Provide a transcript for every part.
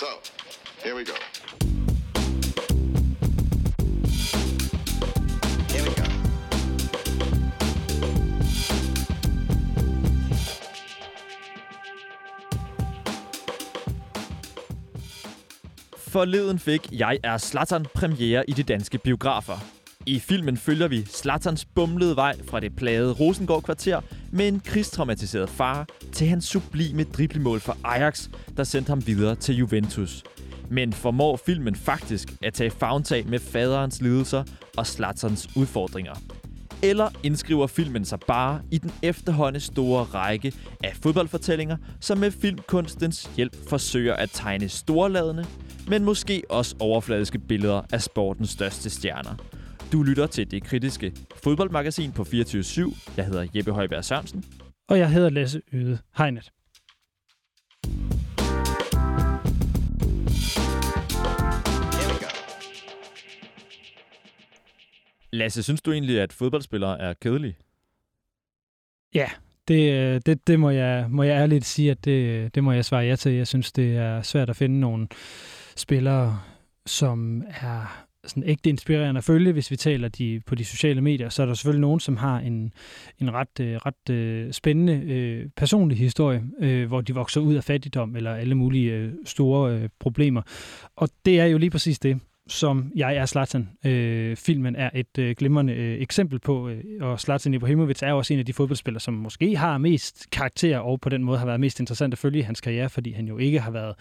So, here we go. Here we go. Forleden fik Jeg er Slattern premiere i de danske biografer. I filmen følger vi Slatterns bumlede vej fra det plagede Rosengård kvarter med en krigstraumatiseret far til hans sublime driblemål for Ajax, der sendte ham videre til Juventus. Men formår filmen faktisk at tage fagntag med faderens lidelser og Slatterns udfordringer? Eller indskriver filmen sig bare i den efterhånden store række af fodboldfortællinger, som med filmkunstens hjælp forsøger at tegne storladende, men måske også overfladiske billeder af sportens største stjerner. Du lytter til det kritiske fodboldmagasin på 24 Jeg hedder Jeppe Højberg Sørensen. Og jeg hedder Lasse Yde Hegnet. Lasse, synes du egentlig, at fodboldspillere er kedelige? Ja, det, øh, det, det må, jeg, må jeg ærligt sige, at det, det må jeg svare ja til. Jeg synes, det er svært at finde nogle spillere, som er sådan ægte inspirerende at følge, hvis vi taler de, på de sociale medier. Så er der selvfølgelig nogen, som har en, en ret, øh, ret øh, spændende øh, personlig historie, øh, hvor de vokser ud af fattigdom eller alle mulige øh, store øh, problemer. Og det er jo lige præcis det, som Jeg er Zlatan. Øh, filmen er et øh, glimrende øh, eksempel på, øh, og Zlatan Ibrahimovic er jo også en af de fodboldspillere, som måske har mest karakter, og på den måde har været mest interessant at følge i hans karriere, fordi han jo ikke har været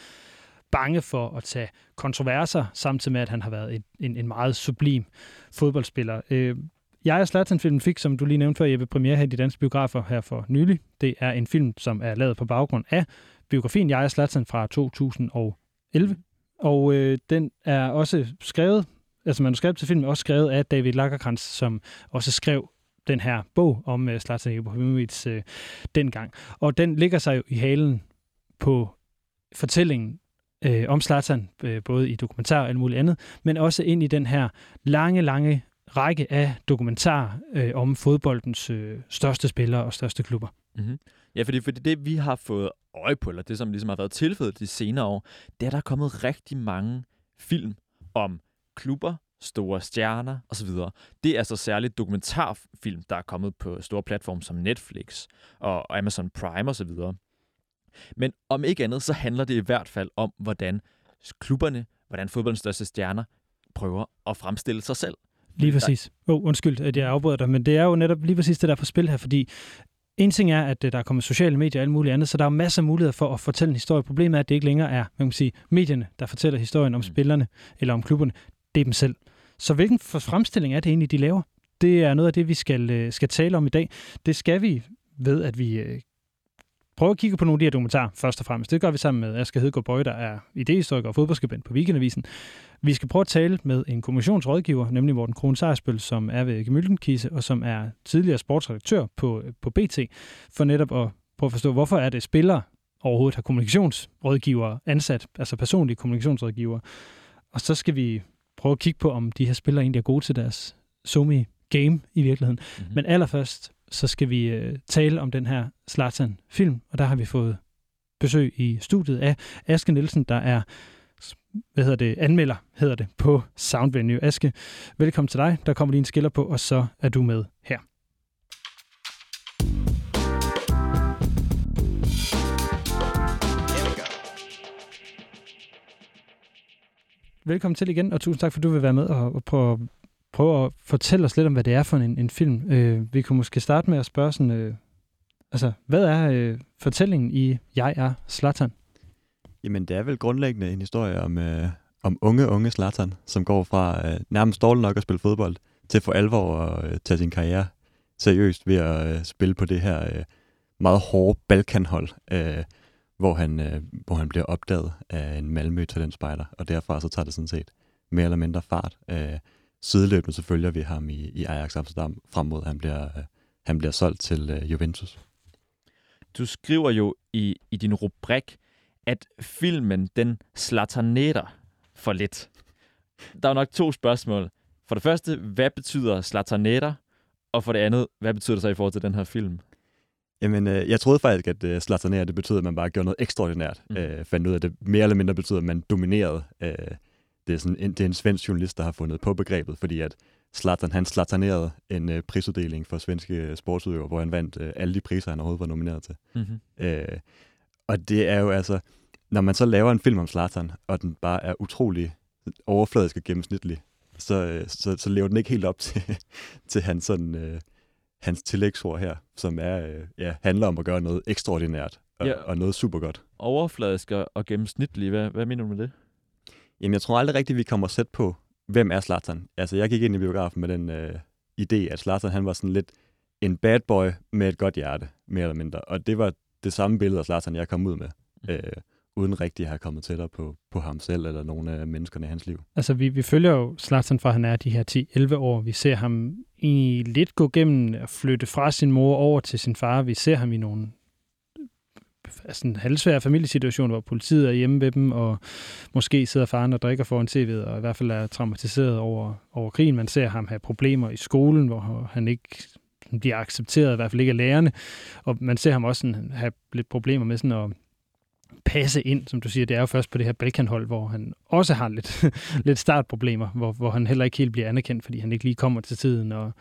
bange for at tage kontroverser, samtidig med, at han har været en, en, en meget sublim fodboldspiller. Øh, jeg er Zlatan-filmen fik, som du lige nævnte før, Jeppe, premiere her i de danske biografer her for nylig. Det er en film, som er lavet på baggrund af biografien Jeg og Zlatan fra 2011. Og øh, den er også skrevet, altså manuskriptet til filmen er også skrevet af David Lagerkrantz, som også skrev den her bog om øh, Zlatan Ibrahimovic øh, dengang. Og den ligger sig jo i halen på fortællingen øh, om Zlatan, øh, både i dokumentar og alt muligt andet, men også ind i den her lange, lange række af dokumentarer øh, om fodboldens øh, største spillere og største klubber. Mm-hmm. Ja, fordi, fordi det, vi har fået øje på, eller det, som ligesom har været tilfældet de senere år, det er, at der er kommet rigtig mange film om klubber, store stjerner osv. Det er altså særligt dokumentarfilm, der er kommet på store platforme som Netflix og Amazon Prime osv. Men om ikke andet, så handler det i hvert fald om, hvordan klubberne, hvordan fodboldens største stjerner prøver at fremstille sig selv. Lige præcis. Åh, oh, undskyld, at jeg afbryder dig, men det er jo netop lige præcis det, der er på spil her, fordi en ting er, at øh, der er kommet sociale medier og alt muligt andet, så der er masser af muligheder for at fortælle en historie. Problemet er, at det ikke længere er, man kan sige, medierne, der fortæller historien om Mm. spillerne eller om klubberne. Det er dem selv. Så hvilken fremstilling er det egentlig, de laver? Det er noget af det, vi skal, øh, skal tale om i dag. Det skal vi ved, at vi prøver at kigge på nogle af de her dokumentarer, først og fremmest. Det gør vi sammen med Asger Hedegaard Bøje, der er idehistoriker og fodboldskribent på Weekendavisen. Vi skal prøve at tale med en kommissionsrådgiver, nemlig Morten Sejersbøl, som er ved Gemøllenkise, og som er tidligere sportsredaktør på, på BT, for netop at prøve at forstå, hvorfor er det spillere overhovedet har kommunikationsrådgivere ansat, altså personlige kommunikationsrådgivere. Og så skal vi prøve at kigge på, om de her spillere egentlig er gode til deres somi game i virkeligheden. Mm-hmm. Men allerførst, så skal vi øh, tale om den her Zlatan-film, og der har vi fået besøg i studiet af Aske Nielsen, der er hvad hedder det, anmelder, hedder det, på Soundvenue. Aske, velkommen til dig. Der kommer lige en skiller på, og så er du med her. Velkommen til igen, og tusind tak, for at du vil være med og, og prøve, prøve at fortælle os lidt om, hvad det er for en, en film. Øh, vi kunne måske starte med at spørge sådan, øh, altså, hvad er øh, fortællingen i Jeg er Slatan? Jamen, det er vel grundlæggende en historie om, øh, om unge, unge Slatan, som går fra øh, nærmest dårligt nok at spille fodbold, til for alvor at øh, tage sin karriere seriøst ved at øh, spille på det her øh, meget hårde Balkanhold, øh, hvor, han, øh, hvor han bliver opdaget af en Malmø talentspejder, og derfra så tager det sådan set mere eller mindre fart. Øh, sideløbende så følger vi ham i, i Ajax Amsterdam, frem mod at han bliver, øh, han bliver solgt til øh, Juventus. Du skriver jo i, i din rubrik, at filmen den slatanetter for lidt. Der er nok to spørgsmål. For det første, hvad betyder slatanetter? Og for det andet, hvad betyder det så i forhold til den her film? Jamen, øh, jeg troede faktisk, at øh, slatanere, det betød, at man bare gjorde noget ekstraordinært. Mm. Øh, fandt ud af, at det mere eller mindre betyder, at man dominerede. Øh, det, er sådan, en, det er en svensk journalist, der har fundet på begrebet, fordi at Zlatan, han slatanerede en øh, prisuddeling for svenske sportsudøvere, hvor han vandt øh, alle de priser, han overhovedet var nomineret til. Mm-hmm. Øh, og det er jo altså, når man så laver en film om Zlatan, og den bare er utrolig overfladisk og gennemsnitlig, så, øh, så, så lever den ikke helt op til, til hans, sådan, øh, hans tillægsord her, som er, øh, ja, handler om at gøre noget ekstraordinært og, Ja. og noget super godt. Overfladisk og og gennemsnitlig. Hvad, hvad mener du med det? Jamen, jeg tror aldrig rigtigt, vi kommer sæt på, hvem er Zlatan. Altså, jeg gik ind i biografen med den øh, idé, at Zlatan, han var sådan lidt en bad boy med et godt hjerte, mere eller mindre. Og det var det samme billede af Zlatan, jeg kom ud med, Mm. øh, uden rigtig at have kommet tættere på, på ham selv eller nogle af menneskerne i hans liv. Altså, vi, vi følger jo Zlatan fra, han er de her 10-11 år. Vi ser ham i lidt gå gennem at flytte fra sin mor over til sin far. Vi ser ham i nogle altså en halvsvær familiesituation, hvor politiet er hjemme ved dem, og måske sidder faren og drikker foran tv'et, og i hvert fald er traumatiseret over, over krigen. Man ser ham have problemer i skolen, hvor han ikke bliver accepteret, i hvert fald ikke af lærerne. Og man ser ham også sådan, have lidt problemer med sådan at passe ind, som du siger. Det er jo først på det her Balkanhold, hvor han også har lidt, lidt startproblemer, hvor, hvor han heller ikke helt bliver anerkendt, fordi han ikke lige kommer til tiden, og,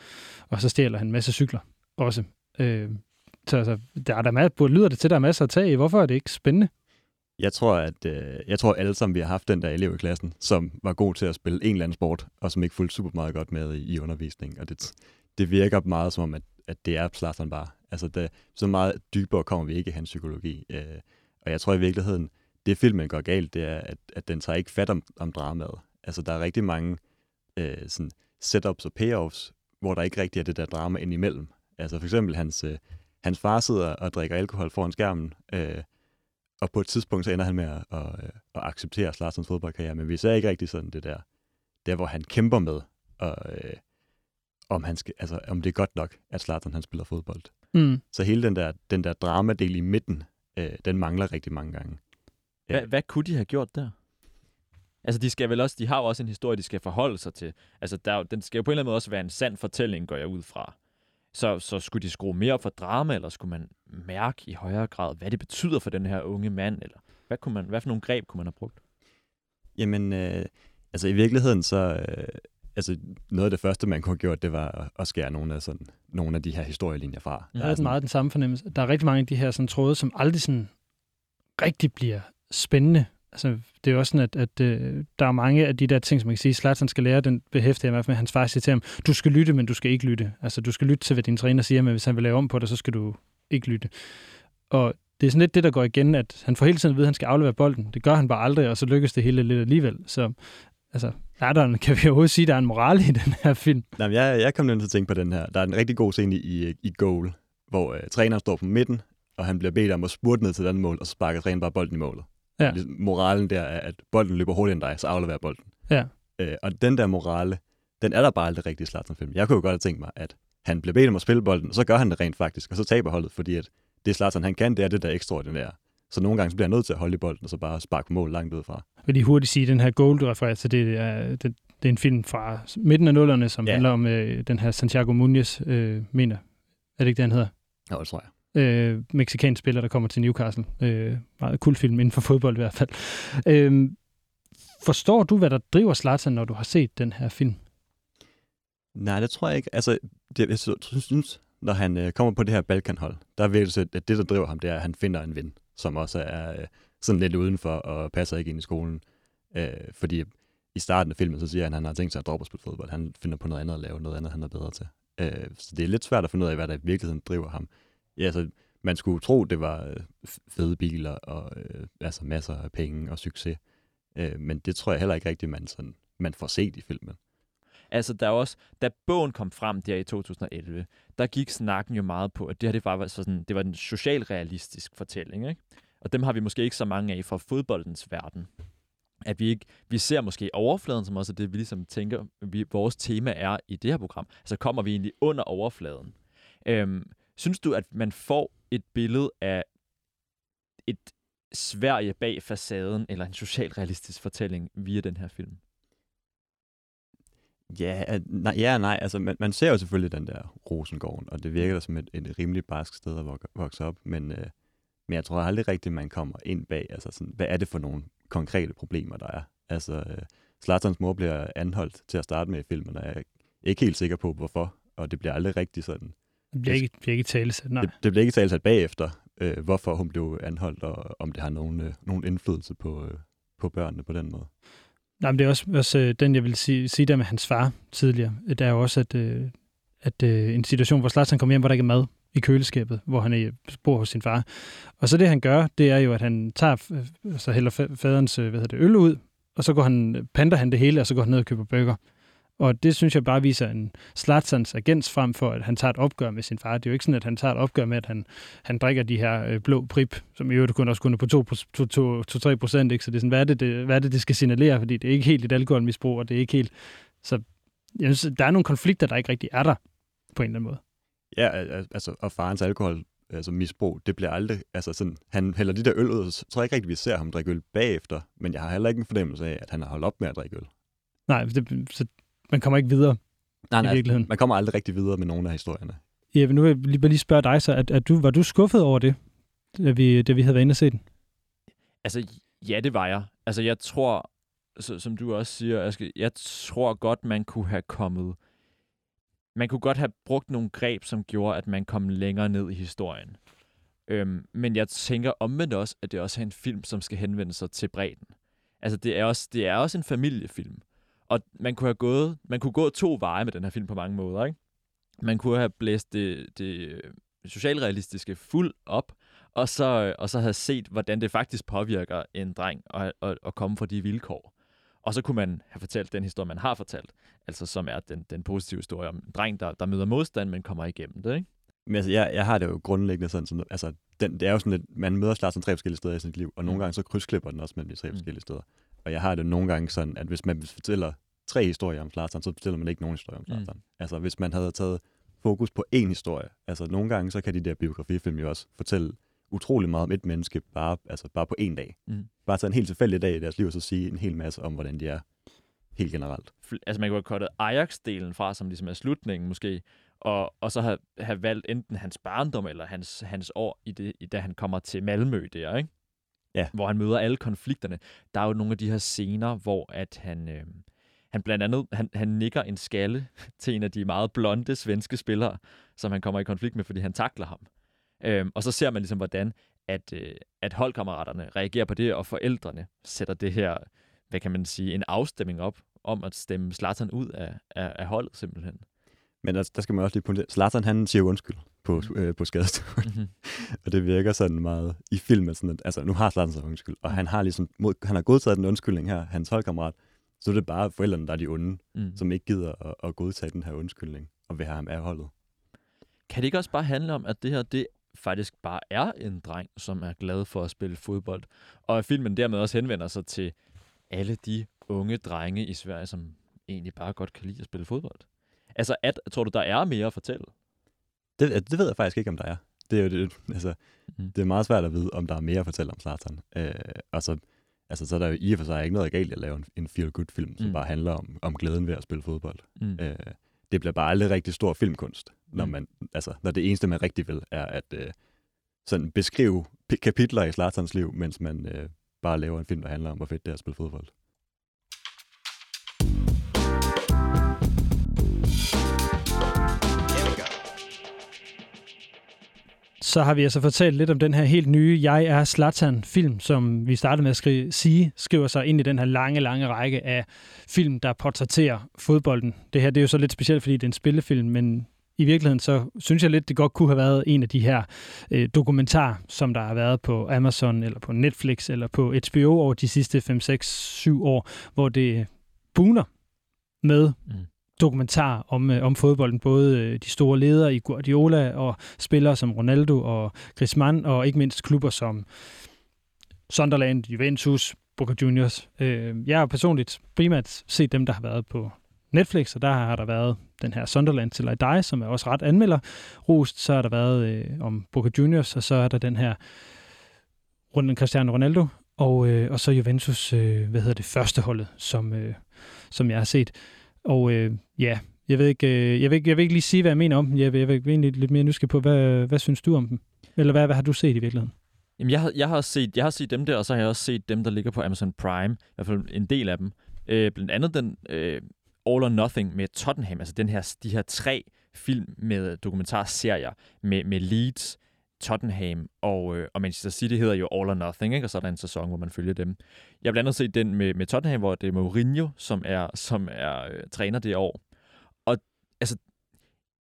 og så stjæler han en masse cykler også. Øh, så altså, der er der masser, lyder det til, der er masser at tage i. Hvorfor er det ikke spændende? Jeg tror, at øh, jeg tror alle sammen, vi har haft den der elev i klassen, som var god til at spille en eller anden sport, og som ikke fulgte super meget godt med i, i undervisningen. Og det, det virker meget som om, at, at det er Zlatan bare. Altså, det, så meget dybere kommer vi ikke i hans psykologi. Øh, og jeg tror i virkeligheden, det filmen går galt, det er, at, at den tager ikke fat om, om dramaet. Altså, der er rigtig mange øh, sådan setups og payoffs, hvor der ikke rigtig er det der drama indimellem. Altså for eksempel hans, øh, hans far sidder og drikker alkohol foran skærmen, øh, og på et tidspunkt så ender han med at, at, at acceptere Slatans fodboldkarriere, men vi ser ikke rigtig sådan det der, der hvor han kæmper med, og, øh, om, han skal, altså, om det er godt nok, at Zlatan han spiller fodbold. Mm. Så hele den der, den der dramadel i midten, øh, den mangler rigtig mange gange. Ja. Hvad, hvad kunne de have gjort der? Altså, de skal vel også, de har jo også en historie, de skal forholde sig til. Altså, der, er den skal jo på en eller anden måde også være en sand fortælling, går jeg ud fra. Så, så skulle de skrue mere op for drama, eller skulle man mærke i højere grad, hvad det betyder for den her unge mand, eller hvad, kunne man, hvad for nogle greb kunne man have brugt? Jamen, øh, altså i virkeligheden så, øh, altså noget af det første, man kunne have gjort, det var at- skære nogle af, sådan, nogle af de her historielinjer fra. Jeg Der er havde sådan- meget den samme fornemmelse. Der er rigtig mange af de her sådan, tråde, som aldrig sådan rigtig bliver spændende. Altså, det er jo også sådan, at, at øh, der er mange af de der ting, som man kan sige, Zlatan skal lære, den behæfter jeg i hvert fald med, at hans far siger til ham, du skal lytte, men du skal ikke lytte. Altså, du skal lytte til, hvad din træner siger, men hvis han vil lave om på det, så skal du ikke lytte. Og det er sådan lidt det, der går igen, at han får hele tiden at vide, at han skal aflevere bolden. Det gør han bare aldrig, og så lykkes det hele lidt alligevel. Så altså, er der en, kan vi overhovedet sige, at der er en moral i den her film? Nej, jeg, jeg kom nemlig til at tænke på den her. Der er en rigtig god scene i, i, i goal, hvor øh, træneren står på midten, og han bliver bedt om at spurte ned til den mål, og så sparker træneren bare bolden i målet. Ja. Ligesom Moralen der er, at bolden løber hurtigere end dig, så afleverer bolden. Ja. Øh, og den der morale, den er der bare aldrig rigtig i Zlatan-film. Jeg kunne jo godt have tænkt mig, at han bliver bedt om at spille bolden, og så gør han det rent faktisk, og så taber holdet, fordi at det Zlatan han kan, det er det der ekstraordinære. Så nogle gange så bliver han nødt til at holde i bolden, og så bare sparke mål langt ud fra. Vil lige hurtigt sige, at den her til, det er, det, det er en film fra midten af nullerne, som ja. handler om øh, den her Santiago Munoz, øh, mener. Er det ikke det, han hedder? Ja, det tror jeg. Øh, meksikansk spiller, der kommer til Newcastle. Øh, meget cool film inden for fodbold i hvert fald. Øh, forstår du, hvad der driver Zlatan, når du har set den her film? Nej, det tror jeg ikke. Altså, det, jeg synes- når han øh, kommer på det her Balkanhold, der er virkelig, at det, der driver ham, det er, at han finder en ven, som også er øh, sådan lidt udenfor og passer ikke ind i skolen. Øh, fordi i starten af filmen, så siger han, at han har tænkt sig at droppe at spille fodbold. Han finder på noget andet at lave, noget andet, han er bedre til. Øh, så det er lidt svært at finde ud af, hvad der i virkeligheden driver ham. Ja, altså, man skulle tro, det var øh, fede biler og øh, altså masser af penge og succes. Øh, men det tror jeg heller ikke rigtigt, man, sådan, man får set i filmen. Altså, der er også, da bogen kom frem der i 2011, der gik snakken jo meget på, at det her det var, var sådan, det var en socialrealistisk fortælling, ikke? Og dem har vi måske ikke så mange af fra fodboldens verden. At vi ikke, vi ser måske overfladen, som også er det, vi ligesom tænker, vi, vores tema er i det her program. Altså kommer vi egentlig under overfladen. Øhm, synes du, at man får et billede af et Sverige bag facaden, eller en socialrealistisk fortælling via den her film? Ja, nej, ja nej. Altså, man, man ser jo selvfølgelig den der Rosengården, og det virker da som et, et rimelig barsk sted at vokse op, men, øh, men jeg tror aldrig rigtigt, man kommer ind bag, altså sådan, hvad er det for nogle konkrete problemer, der er? Altså, øh, Slatterns mor bliver anholdt til at starte med i filmen, og jeg er ikke helt sikker på, hvorfor, og det bliver aldrig rigtig sådan. Det bliver ikke, bliver ikke talesat, nej. Det, det bliver ikke talt sat bagefter, øh, hvorfor hun blev anholdt, og om det har nogen, øh, nogen indflydelse på, øh, på børnene på den måde. Nej, men det er også, også øh, den, jeg vil sige, sige der med hans far tidligere. Det er jo også, at, øh, at øh, en situation, hvor Zlatan kommer hjem, hvor der ikke er mad i køleskabet, hvor han er, bor hos sin far. Og så det, han gør, det er jo, at han tager, øh, så hælder fa- faderens øh, hvad hedder det, øl ud, og så går han, panter han det hele, og så går han ned og køber bøger. Og det synes jeg bare viser en Zlatans agens frem for, at han tager et opgør med sin far. Det er jo ikke sådan, at han tager et opgør med, at han, han drikker de her øh, blå prip, som i øvrigt kun også kun er på 2-3 procent. Ikke? Så det er sådan, hvad er det, det, hvad er det, det skal signalere? Fordi det er ikke helt et alkoholmisbrug, og det er ikke helt... Så jeg synes, der er nogle konflikter, der ikke rigtig er der, på en eller anden måde. Ja, al- al- altså, og farens alkohol, altså misbrug, det bliver aldrig, altså sådan, han hælder de der øl ud, så tror jeg ikke rigtig, vi ser ham drikke øl bagefter, men jeg har heller ikke en fornemmelse af, at han har holdt op med at drikke øl. Nej, det, så man kommer ikke videre. Nej, I virkeligheden. man kommer aldrig rigtig videre med nogen af historierne. Jeppe, nu vil jeg lige, bare lige spørge dig så, at, at du, var du skuffet over det, da vi, da vi havde været inde og se den? Altså, ja, det var jeg. Altså, jeg tror, så, som du også siger, Aske, jeg tror godt, man kunne have kommet... Man kunne godt have brugt nogle greb, som gjorde, at man kom længere ned i historien. Øhm, men jeg tænker omvendt også, at det også er en film, som skal henvende sig til bredden. Altså, det er også, det er også en familiefilm. Og man kunne have gået, man kunne gå to veje med den her film på mange måder, ikke? Man kunne have blæst det, det socialrealistiske fuld op, og så, og så have set, hvordan det faktisk påvirker en dreng at, at, at komme fra de vilkår. Og så kunne man have fortalt den historie, man har fortalt, altså som er den, den positive historie om en dreng, der, der møder modstand, men kommer igennem det. Ikke? Men altså, jeg, jeg har det jo grundlæggende sådan, sådan altså, den, det er jo sådan, at man møder Zlatan tre forskellige steder i sit liv, og nogle Mm. gange så krydsklipper den også mellem de tre Mm. forskellige steder. Og jeg har det nogle gange sådan, at hvis man fortæller tre historier om Zlatan, så fortæller man ikke nogen historie om Mm. Zlatan. Altså, hvis man havde taget fokus på én historie, altså nogle gange, så kan de der biografifilm jo også fortælle utrolig meget om et menneske, bare, altså bare på en dag. Mm. Bare tage en helt tilfældig dag i deres liv, og så sige en hel masse om, hvordan de er helt generelt. Altså man kunne have kottet Ajax-delen fra, som ligesom er slutningen måske, og, og så have, have valgt enten hans barndom eller hans, hans år, i det, i, da han kommer til Malmø der, ikke? Ja. Hvor han møder alle konflikterne. Der er jo nogle af de her scener, hvor at han, øh, han blandt andet han, han nikker en skalle til en af de meget blonde svenske spillere, som han kommer i konflikt med, fordi han takler ham. Øhm, og så ser man ligesom, hvordan at, øh, at holdkammeraterne reagerer på det, og forældrene sætter det her, hvad kan man sige, en afstemning op om at stemme Zlatan ud af, af, af holdet simpelthen. Men der, der skal man også lige pointere, Zlatan han siger undskyld på, øh, på skadestuen. Mm-hmm. Og det virker sådan meget i filmen, sådan at, altså nu har Zlatan så undskyld, og han har ligesom, mod, han har godtaget den undskyldning her, hans holdkammerat, så er det bare forældrene, der er de onde, Mm. som ikke gider at, at godtage den her undskyldning, og vil have ham af holdet. Kan det ikke også bare handle om, at det her, det faktisk bare er en dreng, som er glad for at spille fodbold, og at filmen dermed også henvender sig til alle de unge drenge i Sverige, som egentlig bare godt kan lide at spille fodbold? Altså, at, tror du, der er mere at fortælle? Det, det ved jeg faktisk ikke, om der er. Det er jo det, altså, Mhm. det er meget svært at vide, om der er mere at fortælle om Zlatan. Øh, og så, altså, så er der jo i og for sig ikke noget galt at lave en, en feel-good-film, som Mm. bare handler om, om glæden ved at spille fodbold. Mm. Øh, det bliver bare aldrig rigtig stor filmkunst, når, Mm. man, altså, når det eneste, man rigtig vil, er at øh, sådan beskrive kapitler i Zlatans liv, mens man øh, bare laver en film, der handler om, hvor fedt det er at spille fodbold. Så har vi altså fortalt lidt om den her helt nye Jeg er Slatan-film, som vi startede med at skrive, sige, skriver sig ind i den her lange, lange række af film, der portrætterer fodbolden. Det her det er jo så lidt specielt, fordi det er en spillefilm, men i virkeligheden så synes jeg lidt, det godt kunne have været en af de her øh, dokumentarer, som der har været på Amazon, eller på Netflix, eller på HBO over de sidste 5, 6, 7 år, hvor det buner med Mm dokumentar om, øh, om fodbolden. Både øh, de store ledere i Guardiola og spillere som Ronaldo og Griezmann, og ikke mindst klubber som Sunderland, Juventus, Boca Juniors. Øh, jeg har personligt primært set dem, der har været på Netflix, og der har der været den her Sunderland til I Die, som er også ret anmelder rost. Så har der været øh, om Boca Juniors, og så er der den her rundt om Cristiano Ronaldo, og, øh, og så Juventus, øh, hvad hedder det, første holdet, som, øh, som jeg har set. Og øh, ja, jeg ved, ikke, øh, jeg, vil ikke, jeg vil ikke lige sige, hvad jeg mener om dem. Jeg vil, jeg vil egentlig lidt mere nysgerrig på, hvad, hvad synes du om dem? Eller hvad, hvad har du set i virkeligheden? Jamen, jeg har, jeg, har set, jeg har set dem der, og så har jeg også set dem, der ligger på Amazon Prime. I hvert fald en del af dem. Øh, blandt andet den øh, All or Nothing med Tottenham. Altså den her, de her tre film med dokumentarserier med, med Leeds, Tottenham og, øh, og Manchester City hedder jo All or Nothing, ikke? og så er der en sæson, hvor man følger dem. Jeg har blandt andet set den med, med Tottenham, hvor det er Mourinho, som er, som er øh, træner det år. Og altså,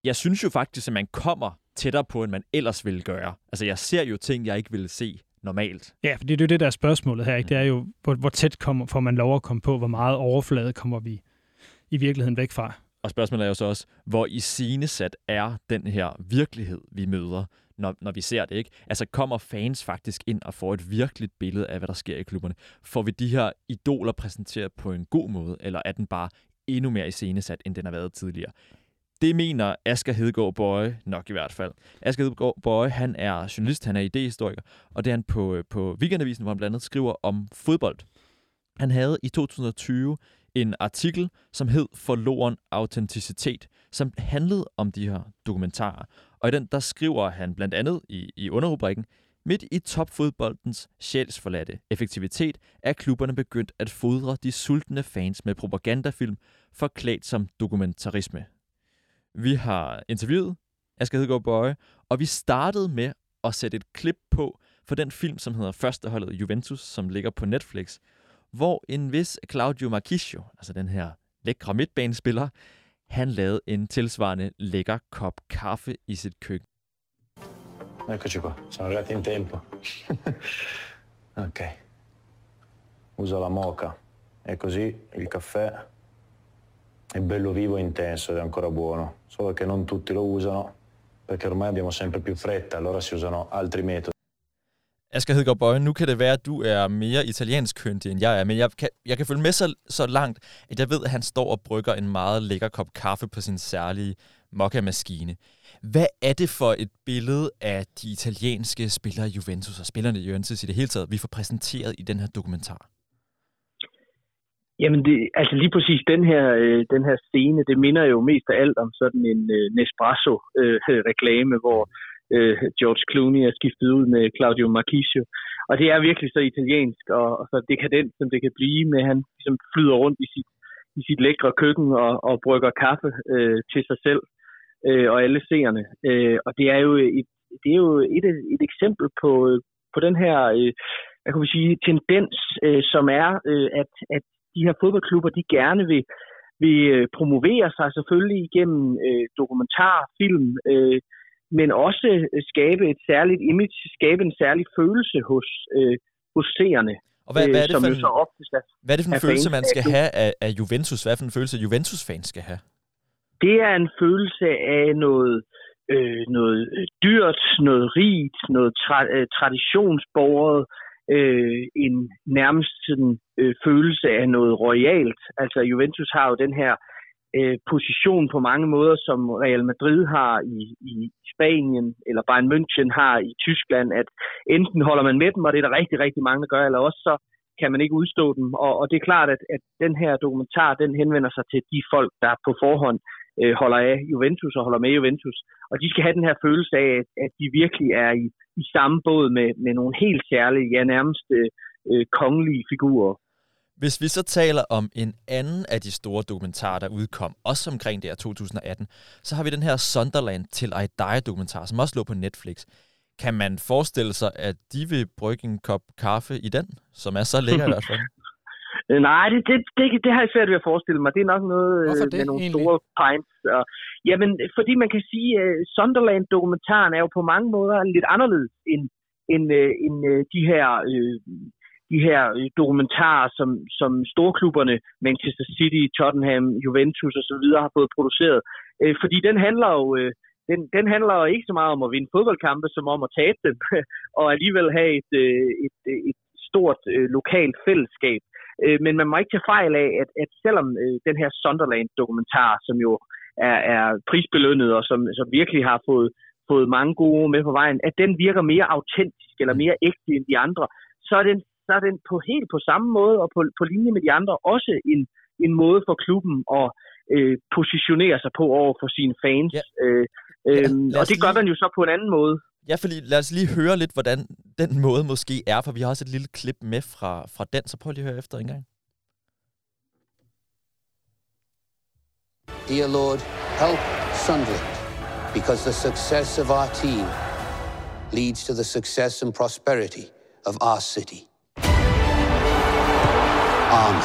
jeg synes jo faktisk, at man kommer tættere på, end man ellers ville gøre. Altså, jeg ser jo ting, jeg ikke ville se normalt. Ja, for det er jo det, der er spørgsmålet her. Ikke? Det er jo, hvor, hvor tæt kommer, får man lov at komme på, hvor meget overflade kommer vi i virkeligheden væk fra. Og spørgsmålet er jo så også, hvor iscenesat er den her virkelighed, vi møder, når, når vi ser det, ikke? Altså, kommer fans faktisk ind og får et virkeligt billede af, hvad der sker i klubberne? Får vi de her idoler præsenteret på en god måde, eller er den bare endnu mere iscenesat, end den har været tidligere? Det mener Asger Hedegaard Bøje nok i hvert fald. Asger Hedegaard Bøje, han er journalist, han er idehistoriker, og det er han på, på Weekendavisen, hvor han blandt andet skriver om fodbold. Han havde i 2020 en artikel, som hed Forloren autenticitet, som handlede om de her dokumentarer. Og i den, der skriver han blandt andet i, i underrubrikken, Midt i topfodboldens sjælsforladte effektivitet er klubberne begyndt at fodre de sultne fans med propagandafilm, forklædt som dokumentarisme. Vi har interviewet Asger Hedegaard Bøje, og vi startede med at sætte et klip på for den film, som hedder Førsteholdet Juventus, som ligger på Netflix, hvor en vis Claudio Marchisio, altså den her lækre midtbanespiller, han lavede en tilsvarende lækker kop kaffe i sit køkken. Eccoci qua, sono arrivati in tempo. ok. Uso la moca e così il caffè è bello vivo e intenso ed è ancora buono. Solo che non tutti lo usano perché ormai abbiamo sempre più fretta, allora si usano altri metodi. Asger Hedegaard Bøje, nu kan det være, at du er mere italiensk køndig, end jeg er, men jeg kan, jeg kan følge med så, så langt, at jeg ved, at han står og brygger en meget lækker kop kaffe på sin særlige mokka-maskine. Hvad er det for et billede af de italienske spillere i Juventus og spillerne i Juventus i det hele taget, vi får præsenteret i den her dokumentar? Jamen, det, altså lige præcis den her, øh, den her scene, det minder jo mest af alt om sådan en øh, Nespresso-reklame, øh, hvor øh, George Clooney er skiftet ud med Claudio Marchisio. Og det er virkelig så italiensk og, og så dekadent, som det kan blive, med han ligesom flyder rundt i sit, i sit lækre køkken og, og brygger kaffe øh, til sig selv øh, og alle seerne. Øh, og det er jo et, det er jo et, et eksempel på, på den her øh, hvad kan sige, tendens, øh, som er, øh, at, at de her fodboldklubber, de gerne vil, vil øh, promovere sig selvfølgelig igennem øh, dokumentar, film, øh, men også øh, skabe et særligt image, skabe en særlig følelse hos, øh, hos seerne. Og hvad, hvad, er det som for en, så oftest er, hvad er det for en følelse, man skal af- have af, af Juventus? Hvad er det for en følelse, Juventus-fans skal have? det er en følelse af noget, øh, noget øh, dyrt, noget rigt, noget tra- øh, traditionsborget, øh, en nærmest sådan, øh, følelse af noget royalt. Altså Juventus har jo den her øh, Øh, position på mange måder, som Real Madrid har i, i Spanien, eller Bayern München har i Tyskland, at enten holder man med dem, og det er der rigtig, rigtig mange, der gør, eller også så kan man ikke udstå dem. Og, og det er klart, at, at den her dokumentar, den henvender sig til de folk, der på forhånd øh, holder af Juventus og holder med Juventus. Og de skal have den her følelse af, at, at de virkelig er i, i samme båd med, med nogle helt særlige, ja nærmest øh, øh, kongelige figurer. Hvis vi så taler om en anden af de store dokumentarer, der udkom, også omkring det her 2018, så har vi den her Sunderland til I Die dokumentar, som også lå på Netflix. Kan man forestille sig, at de vil brygge en kop kaffe i den, som er så lækker i hvert fald? Øh, Nej, det, det, det, det har jeg svært ved at forestille mig. Det er nok noget øh, Hvorfor det med nogle egentlig? store pints. Og, jamen, fordi man kan sige, at uh, Sunderland-dokumentaren er jo på mange måder lidt anderledes end, end, uh, end uh, de her, uh, de her øh, dokumentarer, som, som storklubberne Manchester City, Tottenham, Juventus osv. har fået produceret. Øh, fordi den handler jo... øh, den, den handler jo ikke så meget om at vinde fodboldkampe, som om at tabe dem, og alligevel have et, øh, et, øh, et stort øh, lokalt fællesskab. Øh, men man må ikke tage fejl af, at, at selvom øh, den her Sunderland-dokumentar, som jo er, er prisbelønnet og som, som virkelig har fået, fået mange gode med på vejen, at den virker mere autentisk eller mere ægte end de andre, så er den, så er den på helt på samme måde og på, på linje med de andre også en, en måde for klubben at øh, positionerer sig på over for sine fans. Ja. Øh, øh, og det gør lige- man jo så på en anden måde. Ja, for lige, lad os lige høre lidt, hvordan den måde måske er, for vi har også et lille klip med fra, fra den, så prøv lige at høre efter en gang. Dear Lord, help Sunderland because the success of our team leads to the success and prosperity of our city. Amen.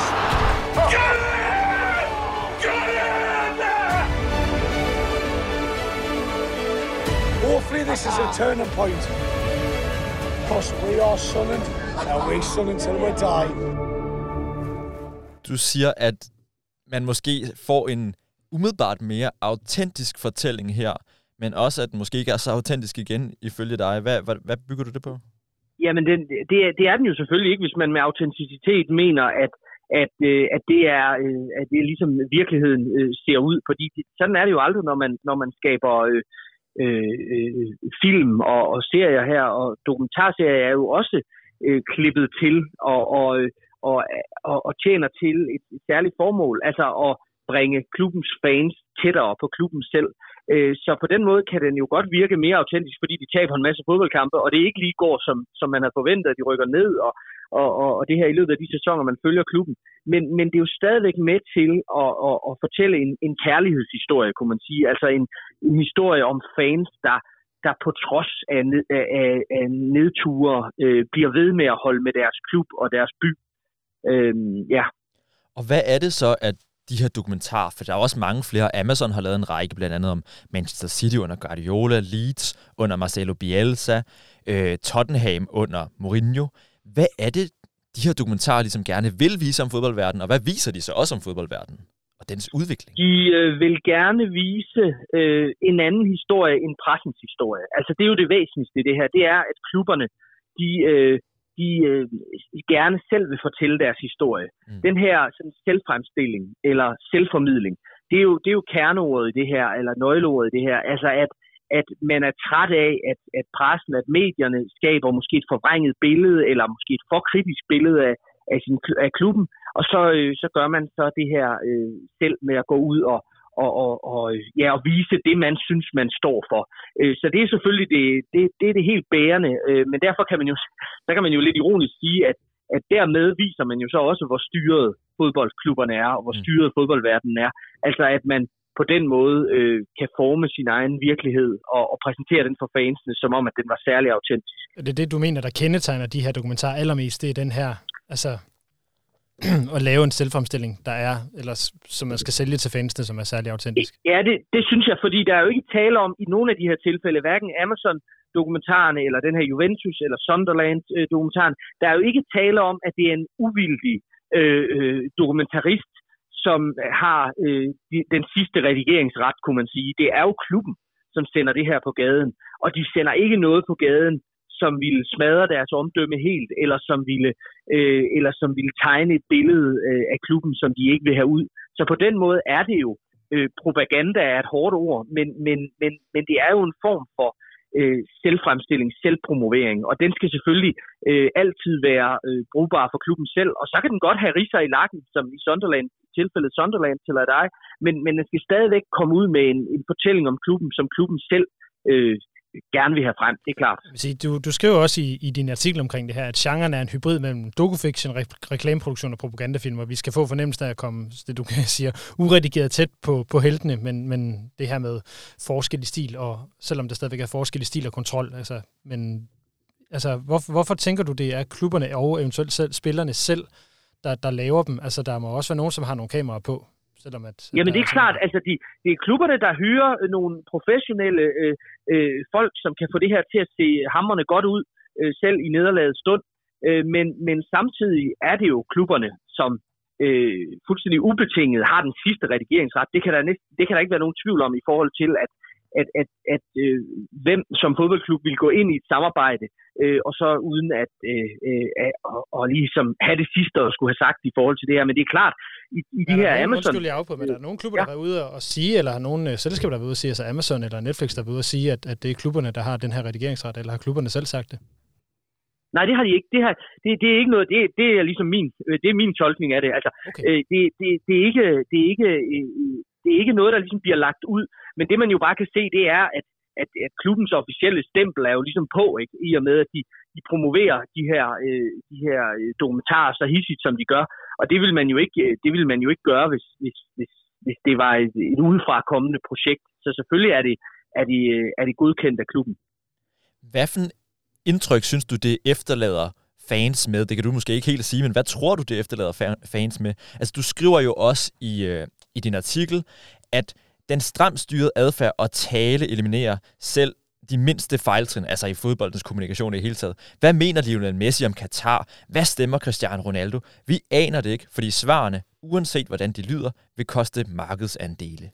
Hopefully this is a turning point. Because we are Sunderland, and we're Sunderland till we die. Du siger, at man måske får en umiddelbart mere autentisk fortælling her, men også at den måske ikke er så autentisk igen, ifølge dig. Hvad, hvad, hvad bygger du det på? Jamen, det, det, er- det er den jo selvfølgelig ikke, hvis man med autenticitet mener, at, at, øh, at, det, er, øh, at det er ligesom virkeligheden øh, ser ud. Fordi det, sådan er det jo aldrig, når man, når man skaber øh, øh, øh film og, og serier her. Og dokumentarserier er jo også øh, klippet til og, og, øh, og, og, og tjener til et, et særligt formål. Altså at bringe klubbens fans tættere på klubben selv. Øh, Øh, så på den måde kan den jo godt virke mere autentisk, fordi de taber en masse fodboldkampe, og det ikke lige går, som, som man havde forventet, at de rykker ned, og, og, og, og det her i løbet af de sæsoner, man følger klubben. Men, men det er jo stadigvæk med til at, at, at fortælle en, en kærlighedshistorie, kunne man sige. Altså en, en historie om fans, der, der på trods af, ned, af, af, af nedture øh, bliver ved med at holde med deres klub og deres by. Øh, ja. Og hvad er det så, at de her dokumentarer, for der er også mange flere, Amazon har lavet en række, blandt andet om Manchester City under Guardiola, Leeds under Marcelo Bielsa, øh, Tottenham under Mourinho. Hvad er det, de her dokumentarer ligesom gerne vil vise om fodboldverdenen, og hvad viser de så også om fodboldverdenen og dens udvikling? De øh, vil gerne vise øh, en anden historie end pressens historie. Altså det er jo det væsentligste i det her. Det er, at klubberne, de, øh, de øh, gerne selv vil fortælle deres historie. Mm. Den her sådan, selvfremstilling eller selvformidling, det er, jo, det er jo kerneordet i det her, eller nøgleordet i det her. Altså at, at man er træt af, at, at pressen, at medierne skaber måske et forvrænget billede, eller måske et for kritisk billede af, af, sin, af klubben, og så, øh, så gør man så det her øh, selv med at gå ud og, og, og, og, ja, og vise det, man synes, man står for. Øh, så det er selvfølgelig det, det, det, er det helt bærende, øh, men derfor kan man jo, der kan man jo lidt ironisk sige, at, at dermed viser man jo så også, hvor styret fodboldklubberne er, og hvor Mm. styret fodboldverdenen er. Altså at man på den måde øh, kan forme sin egen virkelighed og, og præsentere den for fansene, som om, at den var særlig autentisk. Er det det, du mener, der kendetegner de her dokumentarer allermest? Det er den her, altså at lave en selvfremstilling, der er, eller som man skal sælge til fansene, som er særlig autentisk. Ja, det, det synes jeg, fordi der er jo ikke tale om i nogle af de her tilfælde, hverken Amazon-dokumentarerne, eller den her Juventus, eller Sunderland-dokumentaren, der er jo ikke tale om, at det er en uvildig øh, øh dokumentarist, som har øh, den sidste redigeringsret, kunne man sige. Det er jo klubben, som sender det her på gaden, og de sender ikke noget på gaden, som ville smadre deres omdømme helt, eller som ville, øh, eller som ville tegne et billede øh, af klubben, som de ikke vil have ud. Så på den måde er det jo øh, propaganda er et hårdt ord, men, men, men, men det er jo en form for øh, selvfremstilling, selvpromovering, og den skal selvfølgelig øh, altid være øh, brugbar for klubben selv, og så kan den godt have riser i lakken, som i Sunderland, tilfældet Sunderland til at dig, men, men den skal stadigvæk komme ud med en, en fortælling om klubben, som klubben selv øh, gerne vil have frem, det er klart. Du, du skriver også i, i din artikel omkring det her, at genren er en hybrid mellem dokufiction, re- reklameproduktion og propagandafilm, og vi skal få fornemmelsen af at komme, det du kan sige, uredigeret tæt på, på heltene, men, men det her med forskel i stil, og selvom der stadigvæk er forskel i stil og kontrol, altså, men altså, hvor, hvorfor tænker du, det er klubberne og eventuelt selv, spillerne selv, der, der laver dem? Altså, der må også være nogen, som har nogle kameraer på, selvom at... Jamen det er sådan- klart, altså de, det er klubberne, der hyrer øh, nogle professionelle øh, øh, folk, som kan få det her til at se hammerne godt ud, øh, selv i nederlagets stund. Øh, men, men samtidig er det jo klubberne, som øh, fuldstændig ubetinget har den sidste redigeringsret. Det kan, der næsten, det kan der ikke være nogen tvivl om i forhold til, at at, at, at øh, hvem som fodboldklub vil gå ind i et samarbejde, øh, og så uden at øh, øh, og, og ligesom have det sidste at skulle have sagt i forhold til det her. Men det er klart, i, i de Er her nogen, Amazon... Undskyld, jeg afbryder, men der er nogle klubber, Ja. der været ude og sige, eller har nogle øh, selskaber, der været ude og sige, altså Amazon eller Netflix, der været ude og sige, at, at det er klubberne, der har den her redigeringsret, eller har klubberne selv sagt det? Nej, det har de ikke. Det, her, det, det er ikke noget, det, det er ligesom min, det er min tolkning af det. Altså, Okay. øh, det, det, det er ikke, det er ikke øh, det er ikke noget, der ligesom bliver lagt ud. Men det, man jo bare kan se, det er, at, at, at klubbens officielle stempel er jo ligesom på, ikke? i og med, at de, de promoverer de her, øh, de her øh, dokumentarer så hissigt, som de gør. Og det vil man jo ikke, øh, det vil man jo ikke gøre, hvis, hvis, hvis, hvis det var et, et udefra kommende projekt. Så selvfølgelig er det, er det, øh, er det godkendt af klubben. Hvad for en indtryk synes du, det efterlader fans med? Det kan du måske ikke helt sige, men hvad tror du, det efterlader fans med? Altså, du skriver jo også i, øh, i din artikel, at den stramt styrede adfærd og tale eliminerer selv de mindste fejltrin, altså i fodboldens kommunikation i hele taget. Hvad mener Lionel Messi om Katar? Hvad stemmer Cristiano Ronaldo? Vi aner det ikke, fordi svarene, uanset hvordan de lyder, vil koste markedsandele.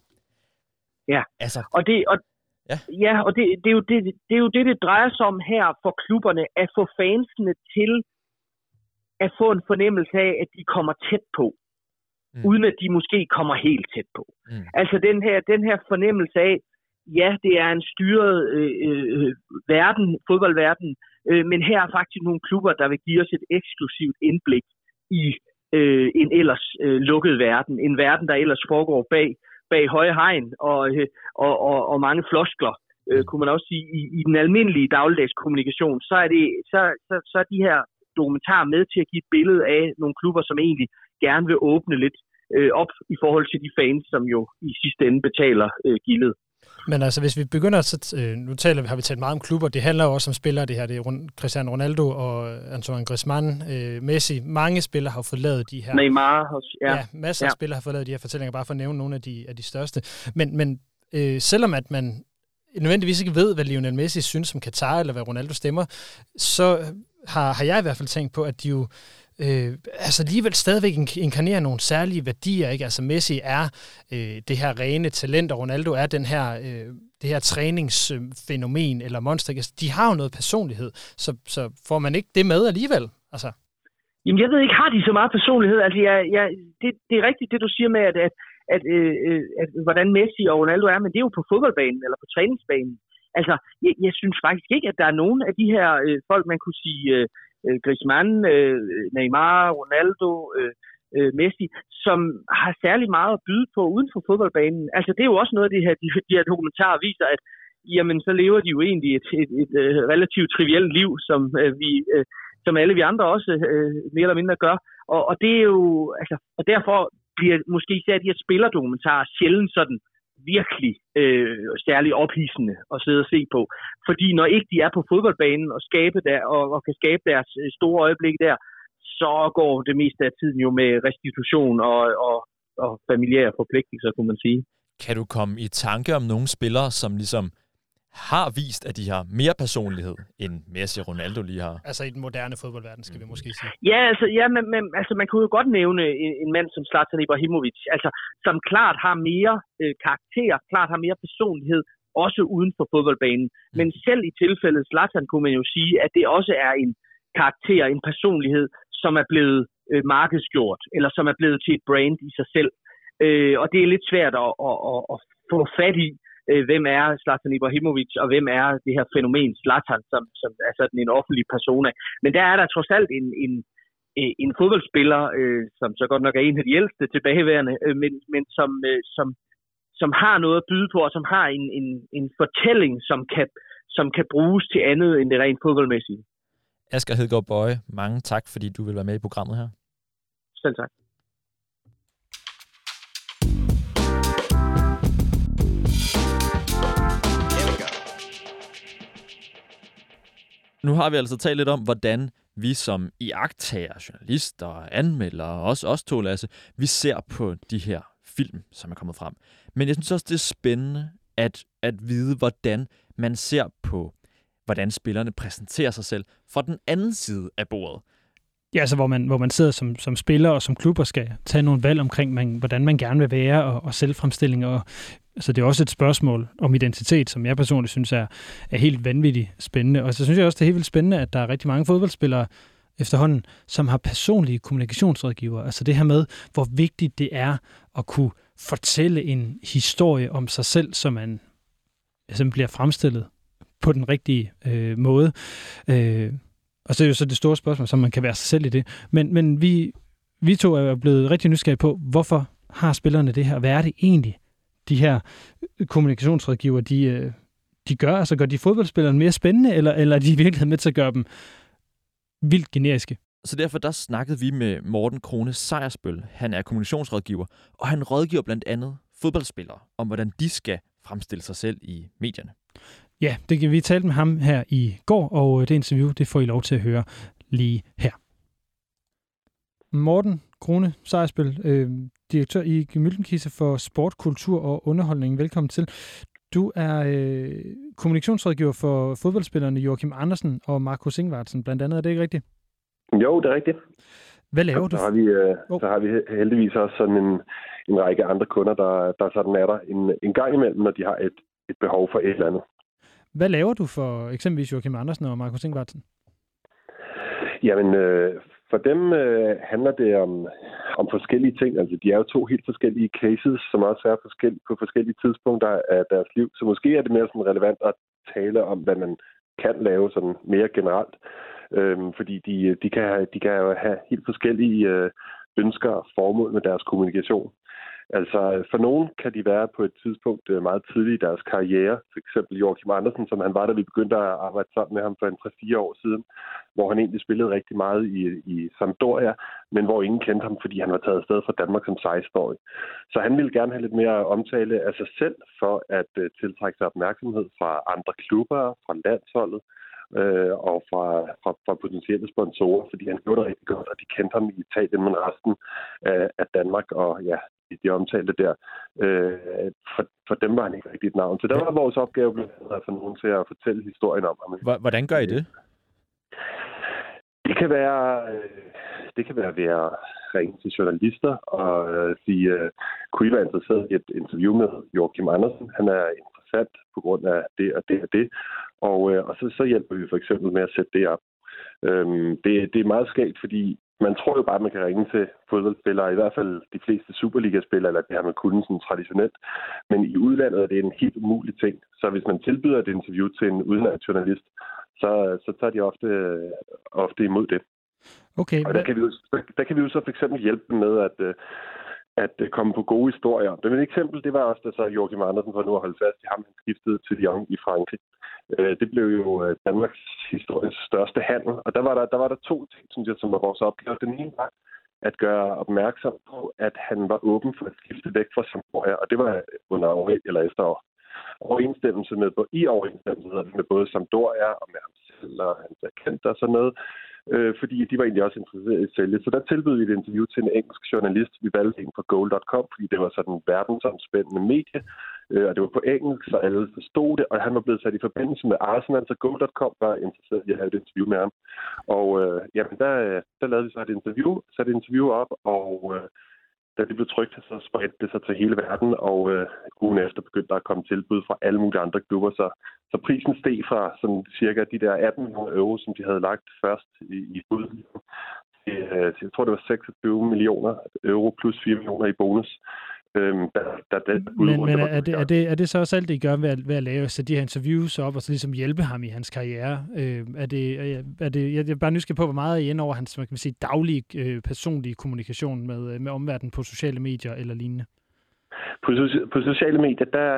Ja, Altså, og det, og, Ja. ja, og det, det, er jo det, det er jo det, det drejer sig om her for klubberne, at få fansene til at få en fornemmelse af, at de kommer tæt på, Mm. mm. uden at de måske kommer helt tæt på. Mm. Altså den her, den her fornemmelse af, ja, det er en styret øh, øh, verden, fodboldverden, øh, men her er faktisk nogle klubber, der vil give os et eksklusivt indblik i øh, en ellers øh, lukket verden. En verden, der ellers foregår bag, bag høje hegn og, øh, og, og, og mange floskler, øh, kunne man også sige, i, i den almindelige dagligdags kommunikation, så er, det, så, så, så er de her dokumentarer med til at give et billede af nogle klubber, som egentlig gerne vil åbne lidt øh, op i forhold til de fans, som jo i sidste ende betaler øh, gildet. Men altså, hvis vi begynder, så øh, nu taler har vi talt meget om klubber, det handler jo også om spillere, det her, det er Cristiano Ronaldo og Antoine Griezmann, øh, Messi. Mange spillere har fået lavet de her Neymar også, ja. Ja, masser af Ja. spillere har fået lavet de her fortællinger, bare for at nævne nogle af de, af de største. Men, men øh, selvom at man nødvendigvis ikke ved, hvad Lionel Messi synes om Katar, eller hvad Ronaldo stemmer, så har, har jeg i hvert fald tænkt på, at de jo øh, altså alligevel stadigvæk inkarnerer nogle særlige værdier. Ikke? Altså Messi er øh, det her rene talent, og Ronaldo er den her, øh, det her træningsfænomen eller monster. Altså, de har jo noget personlighed, så, så får man ikke det med alligevel. Altså, Jamen, jeg ved ikke, har de så meget personlighed? Altså, jeg, jeg, det, det er rigtigt, det du siger med, at, at, at, øh, øh at hvordan Messi og Ronaldo er, men det er jo på fodboldbanen eller på træningsbanen. Altså, jeg, jeg synes faktisk ikke, at der er nogen af de her øh, folk, man kunne sige øh, øh, Griezmann, øh, Neymar, Ronaldo, øh, øh, Messi, som har særlig meget at byde på uden for fodboldbanen. Altså, det er jo også noget af det her, de, de her dokumentarer viser, at jamen, så lever de jo egentlig et, et, et, et relativt trivielt liv, som øh, vi... Øh, som alle vi andre også øh, mere eller mindre gør. Og, og det er jo, altså, og derfor bliver måske især de her spillerdokumentarer sjældent sådan virkelig øh, særlig ophidsende at sidde og se på. Fordi når ikke de er på fodboldbanen og, skabe der, og, og kan skabe deres øh, store øjeblik der, så går det meste af tiden jo med restitution og, og, og familiære forpligtelser, kunne man sige. kan du komme i tanke om nogle spillere, som ligesom har vist, at de har mere personlighed, end Messi og Ronaldo lige har? altså i den moderne fodboldverden, skal vi måske sige. Ja, altså, ja, men, men altså, man kunne jo godt nævne en, en mand som Zlatan Ibrahimovic, altså, som klart har mere øh, karakter, klart har mere personlighed, også uden for fodboldbanen. Mm. Men selv i tilfældet Zlatan kunne man jo sige, at det også er en karakter, en personlighed, som er blevet øh, markedsgjort, eller som er blevet til et brand i sig selv. Øh, og det er lidt svært at, at, at, at få fat i, øh, hvem er Zlatan Ibrahimovic, og hvem er det her fænomen Zlatan, som, som er sådan en offentlig persona. Men der er der trods alt en, en, øh, en fodboldspiller, øh, som så godt nok er en af de ældste tilbageværende, øh, men, men som, øh, som, som har noget at byde på, og som har en, en, en fortælling, som kan, som kan bruges til andet end det rent fodboldmæssige. Asger Hedegaard Bøje, mange tak, fordi du vil være med i programmet her. Selv tak. Nu har vi altså talt lidt om, hvordan vi som iagtager, journalister, anmeldere, og også os to, Lasse, vi ser på de her film, som er kommet frem. Men jeg synes også, det er spændende at, at vide, hvordan man ser på, hvordan spillerne præsenterer sig selv fra den anden side af bordet. Ja, altså hvor man, hvor man sidder som, som spiller og som klub og skal tage nogle valg omkring, man, hvordan man gerne vil være og, og selvfremstilling. Og, altså det er også et spørgsmål om identitet, som jeg personligt synes er, er helt vanvittigt spændende. Og så synes jeg også, det er helt vildt spændende, at der er rigtig mange fodboldspillere efterhånden, som har personlige kommunikationsrådgivere. Altså det her med, hvor vigtigt det er at kunne fortælle en historie om sig selv, som man som bliver fremstillet på den rigtige øh, måde. Øh, og så er det jo så det store spørgsmål, som man kan være sig selv i det. Men, men vi, vi to er blevet rigtig nysgerrige på, hvorfor har spillerne det her? Hvad er det egentlig, de her kommunikationsrådgiver, de, øh, de gør? Altså gør de fodboldspillerne mere spændende, eller, eller er de i virkeligheden med til at gøre dem vildt generiske? Så derfor der snakkede vi med Morten Krone Sejersbøl. Han er kommunikationsrådgiver, og han rådgiver blandt andet fodboldspillere om, hvordan de skal fremstille sig selv i medierne. Ja, det kan vi tale med ham her i går, og det interview, det får I lov til at høre lige her. Morten Krone Sejersbøl, øh, direktør i Gemyldenkisse for Sport, Kultur og Underholdning. Velkommen til. Du er øh, kommunikationsrådgiver for fodboldspillerne Joachim Andersen og Marco Singvartsen, blandt andet. Er det ikke rigtigt? Jo, det er rigtigt. Hvad laver du? Så har vi, øh, Oh. så har vi heldigvis også sådan en, en række andre kunder, der, der sådan er der en, en gang imellem, når de har et, et behov for et eller andet. Hvad laver du for eksempelvis Joachim Andersen og Marco Singvartsen? Jamen, øh, for dem øh, handler det om, om forskellige ting. Altså, de er jo to helt forskellige cases, som også er forskellige, på forskellige tidspunkter af deres liv. Så måske er det mere sådan relevant at tale om, hvad man kan lave sådan mere generelt. Øhm, fordi de, de, kan, de kan jo have helt forskellige øh, ønsker og formål med deres kommunikation. Altså, for nogen kan de være på et tidspunkt øh, meget tidligt i deres karriere. For eksempel Joachim Andersen, som han var, da vi begyndte at arbejde sammen med ham for en 3-4 år siden, hvor han egentlig spillede rigtig meget i, i Sampdoria, men hvor ingen kendte ham, fordi han var taget afsted fra Danmark som 16-årig. Så han ville gerne have lidt mere omtale af sig selv for at øh, tiltrække sig opmærksomhed fra andre klubber, fra landsholdet, øh, og fra, fra, fra potentielle sponsorer, fordi han gjorde det rigtig godt, og de kendte ham i Italien, men resten af, af Danmark, og ja, de, omtalte der, øh, for, for dem var han ikke rigtig et navn. Så der var vores opgave blandt andet at få nogen til at fortælle historien om ham. Hvor- Hvordan gør I det? Det kan være, øh, det kan være ved at ringe til journalister og øh, sige, øh, kunne I være interesseret i et interview med Joachim Andersen? Han er interessant på grund af det og det og det. Og, og så, så hjælper vi for eksempel med at sætte det op. Øhm, det, det er meget skægt, fordi man tror jo bare, at man kan ringe til fodboldspillere, i hvert fald de fleste Superliga-spillere, eller det har man kunnet sådan traditionelt. Men i udlandet er det en helt umulig ting. Så hvis man tilbyder et interview til en udenlandsk journalist, så, så tager de ofte, ofte imod det. Okay, Og der kan, vi jo, der kan vi jo så for eksempel hjælpe dem med at, at komme på gode historier. Men et eksempel, det var også, da så Joachim Andersen for nu at holde fast i ham, han skiftede til Lyon i Frankrig. Øh, Det blev jo øh, Danmarks historiens største handel, og der var der, der, var der to ting, synes jeg, som var vores opgave. Den ene var at gøre opmærksom på, at han var åben for at skifte væk fra Sampdoria, og det var under år, eller efter år overensstemmelse med, i overensstemmelse med både Sampdoria og med ham selv og hans agent og sådan noget, øh, fordi de var egentlig også interesserede i at sælge. Så der tilbød vi et interview til en engelsk journalist. Vi valgte en fra Goal.com, fordi det var sådan en verdensomspændende medie, øh, og det var på engelsk, så alle forstod det, og han var blevet sat i forbindelse med Arsenal, så Goal.com var interesseret i at have et interview med ham. Og øh, jamen, der, øh, der lavede vi så et interview, satte et interview op, og øh, da det blev trygt, så spredte det sig til hele verden, og øh, ugen efter begyndte der at komme tilbud fra alle mulige andre klubber, så, så prisen steg fra sådan cirka de der 18 millioner euro, som de havde lagt først i, i bud, til, øh, til, jeg tror det var 26 millioner euro plus 4 millioner i bonus. Øhm, da, da den Men, men er, det, er, det, er det så også alt, det I gør ved at, ved at lave så de her interviews op, og så ligesom hjælpe ham i hans karriere? Øh, er det, er, er det, jeg er bare nysgerrig på, hvor meget er I inde over hans hvad kan man sige, daglige øh, personlige kommunikation med, øh, med omverdenen på sociale medier eller lignende? På, på sociale medier, der,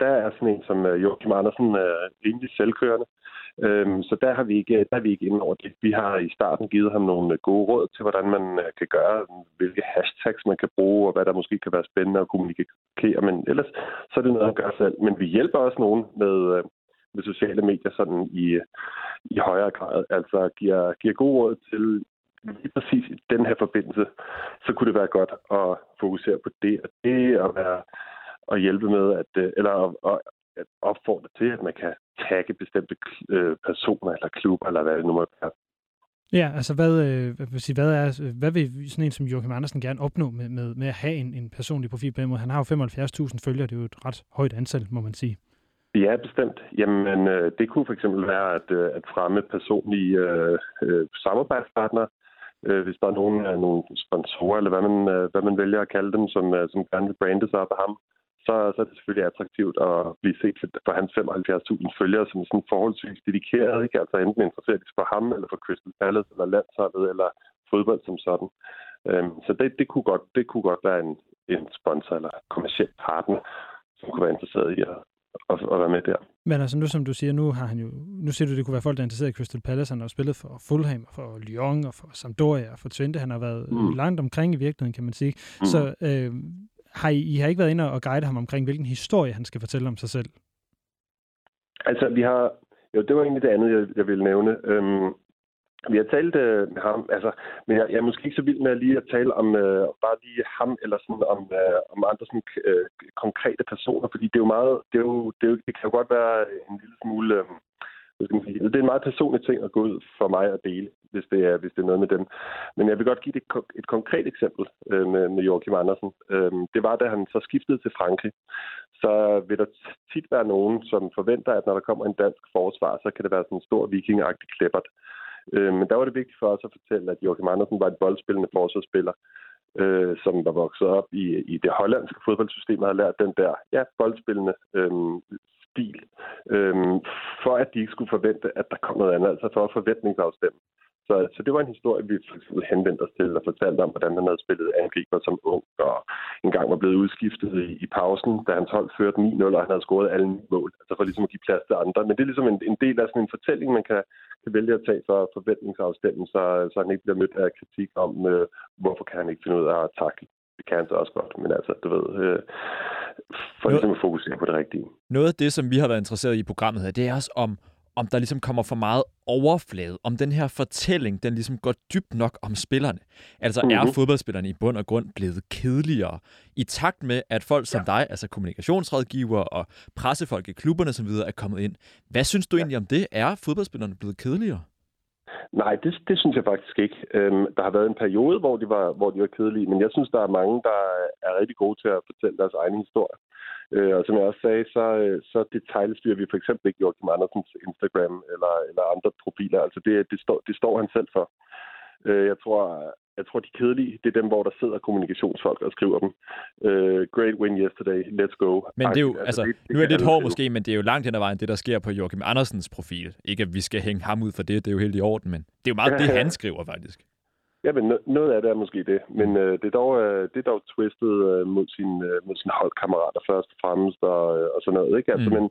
der er sådan en som øh, Joachim Andersen øh, rimelig selvkørende. Øhm, så der har, vi ikke, der er vi ikke inde over det. Vi har i starten givet ham nogle øh, gode råd til, hvordan man øh, kan gøre, hvilke hashtags man kan bruge, og hvad der måske kan være spændende at kommunikere. Men ellers så er det noget, han gør selv. Men vi hjælper også nogen med, øh, med sociale medier sådan i, i højere grad. Altså giver, giver gode råd til lige præcis i den her forbindelse, så kunne det være godt at fokusere på det og det, og være og hjælpe med, at, eller at, at, at opfordre til, at man kan tagge bestemte øh, personer eller klubber, eller hvad det nu må være. Ja, altså hvad, øh, hvad, er, hvad vil sådan en som Joachim Andersen gerne opnå med, med, med at have en, en personlig profil på den måde? Han har jo 75.000 følgere, det er jo et ret højt antal, må man sige. Ja, bestemt. Jamen, øh, det kunne for eksempel være at, øh, at fremme personlige øh, øh, samarbejdspartnere, øh, hvis der er nogen, øh, nogle sponsorer, eller hvad man, øh, hvad man vælger at kalde dem, som, øh, som gerne vil brande sig op af ham, så, så er det selvfølgelig attraktivt at blive set for hans 75.000 følgere, som sådan forholdsvis dedikeret, ikke? altså enten interesseret for ham, eller for Crystal Palace, eller landsholdet, eller fodbold som sådan. Øhm, så det, det, kunne godt, det kunne godt være en, en sponsor eller kommersiel partner, som kunne være interesseret i at, at, at være med der. Men altså nu, som du siger, nu har han jo, nu siger du, det kunne være folk, der er interesseret i Crystal Palace. Han har jo spillet for Fulham, og for Lyon, og for Sampdoria, og for Twente. Han har været mm. langt omkring i virkeligheden, kan man sige. Mm. Så øh, har I, I har ikke været inde og guide ham omkring, hvilken historie han skal fortælle om sig selv? Altså, vi har... Jo, det var egentlig det andet, jeg, jeg ville nævne. Øhm, vi har talt øh, med ham, altså, men jeg, jeg er måske ikke så vild med lige at tale om øh, bare lige ham, eller sådan om, øh, om andre sådan, øh, konkrete personer, fordi det er jo meget, det, er jo, det, er jo, det kan jo godt være en lille smule, øh, det er en meget personlig ting at gå ud for mig at dele, hvis det er, hvis det er noget med dem. Men jeg vil godt give et, et konkret eksempel øh, med, med Joachim Andersen. Øh, det var, da han så skiftede til Frankrig, så vil der tit være nogen, som forventer, at når der kommer en dansk forsvar, så kan det være sådan en stor vikingagtig klippert. Øh, men der var det vigtigt for os at fortælle, at Joachim Andersen var et boldspillende forsvarsspiller, øh, som var vokset op i, i det hollandske fodboldsystem og havde lært den der ja, boldspillende øh, bil, øhm, for at de ikke skulle forvente, at der kom noget andet, altså for at forventningsafstemme. Så, så det var en historie, vi for eksempel henvendte os til og fortalte om, hvordan han havde spillet angriber som ung, og engang var blevet udskiftet i, i pausen, da hans hold førte 9-0, og han havde scoret alle ni mål, altså for ligesom at give plads til andre. Men det er ligesom en, en del af sådan en fortælling, man kan, kan vælge at tage for forventningsafstemmen, så, så han ikke bliver mødt af kritik om, øh, hvorfor kan han ikke finde ud af at takle. Det kan han så også godt, men altså, du ved, øh, for ligesom at fokusere på det rigtige. Noget af det, som vi har været interesseret i i programmet her, det er også om, om der ligesom kommer for meget overflade, om den her fortælling, den ligesom går dybt nok om spillerne. Altså mm-hmm. er Mhm. fodboldspillerne i bund og grund blevet kedeligere, i takt med, at folk som ja. dig, altså kommunikationsrådgiver og pressefolk i klubberne osv. er kommet ind. Hvad synes du egentlig om det? Er fodboldspillerne blevet kedeligere? Nej, det, det synes jeg faktisk ikke. Øhm, der har været en periode, hvor de, var, hvor de var kedelige, men jeg synes, der er mange, der er rigtig gode til at fortælle deres egen historie. Øh, og som jeg også sagde, så, øh, så detaljstyrer vi for eksempel ikke Joachim Andersens Instagram eller, eller andre profiler. Altså det, det, står, det står han selv for. Øh, jeg tror, jeg tror, de kedelige, det er dem, hvor der sidder kommunikationsfolk og skriver dem. Øh, great win yesterday, let's go. Men det er jo, Agtigt. altså, det, nu er det lidt hårdt måske, men det er jo langt hen ad vejen, det der sker på Joachim Andersens profil. Ikke at vi skal hænge ham ud for det, det er jo helt i orden, men det er jo meget det, han skriver faktisk. Ja, men no- noget af det er måske det. Men øh, det, er dog, øh, det er dog twistet øh, mod, sin, øh, mod sine holdkammerater først og fremmest og, øh, og sådan noget. Ikke? Altså, Mm. Men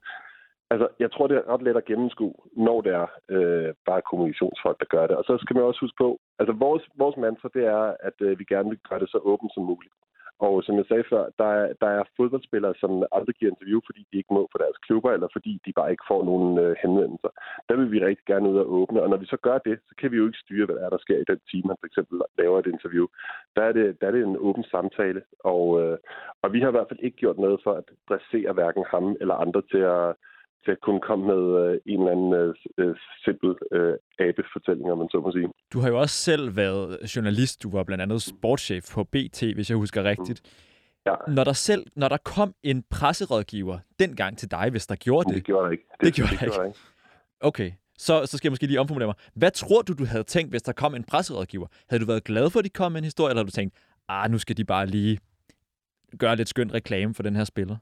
altså, jeg tror, det er ret let at gennemskue, når det er øh, bare kommunikationsfolk, der gør det. Og så skal man også huske på, altså vores, vores mantra, det er, at øh, vi gerne vil gøre det så åbent som muligt. Og som jeg sagde før, der er, der er fodboldspillere, som aldrig giver interview, fordi de ikke må for deres klubber, eller fordi de bare ikke får nogen øh, henvendelser. Der vil vi rigtig gerne ud og åbne, og når vi så gør det, så kan vi jo ikke styre, hvad der, er, der sker i den time, man for eksempel laver et interview. Der er det, der er det en åben samtale, og, øh, og vi har i hvert fald ikke gjort noget for at dressere hverken ham eller andre til at, til at kunne komme med øh, en eller anden øh, øh, simpel øh, abefortælling, om man så må sige. Du har jo også selv været journalist. Du var blandt andet sportschef på BT, hvis jeg husker rigtigt. Ja. Når der selv, når der kom en presserådgiver dengang til dig, hvis der gjorde det. det gjorde der ikke. Det gjorde det der gjorde der ikke. Okay, så, så skal jeg måske lige omformulere mig. Hvad tror du, du havde tænkt, hvis der kom en presserådgiver? Havde du været glad for, at de kom med en historie, eller havde du tænkt, ah, nu skal de bare lige gøre lidt skønt reklame for den her spiller?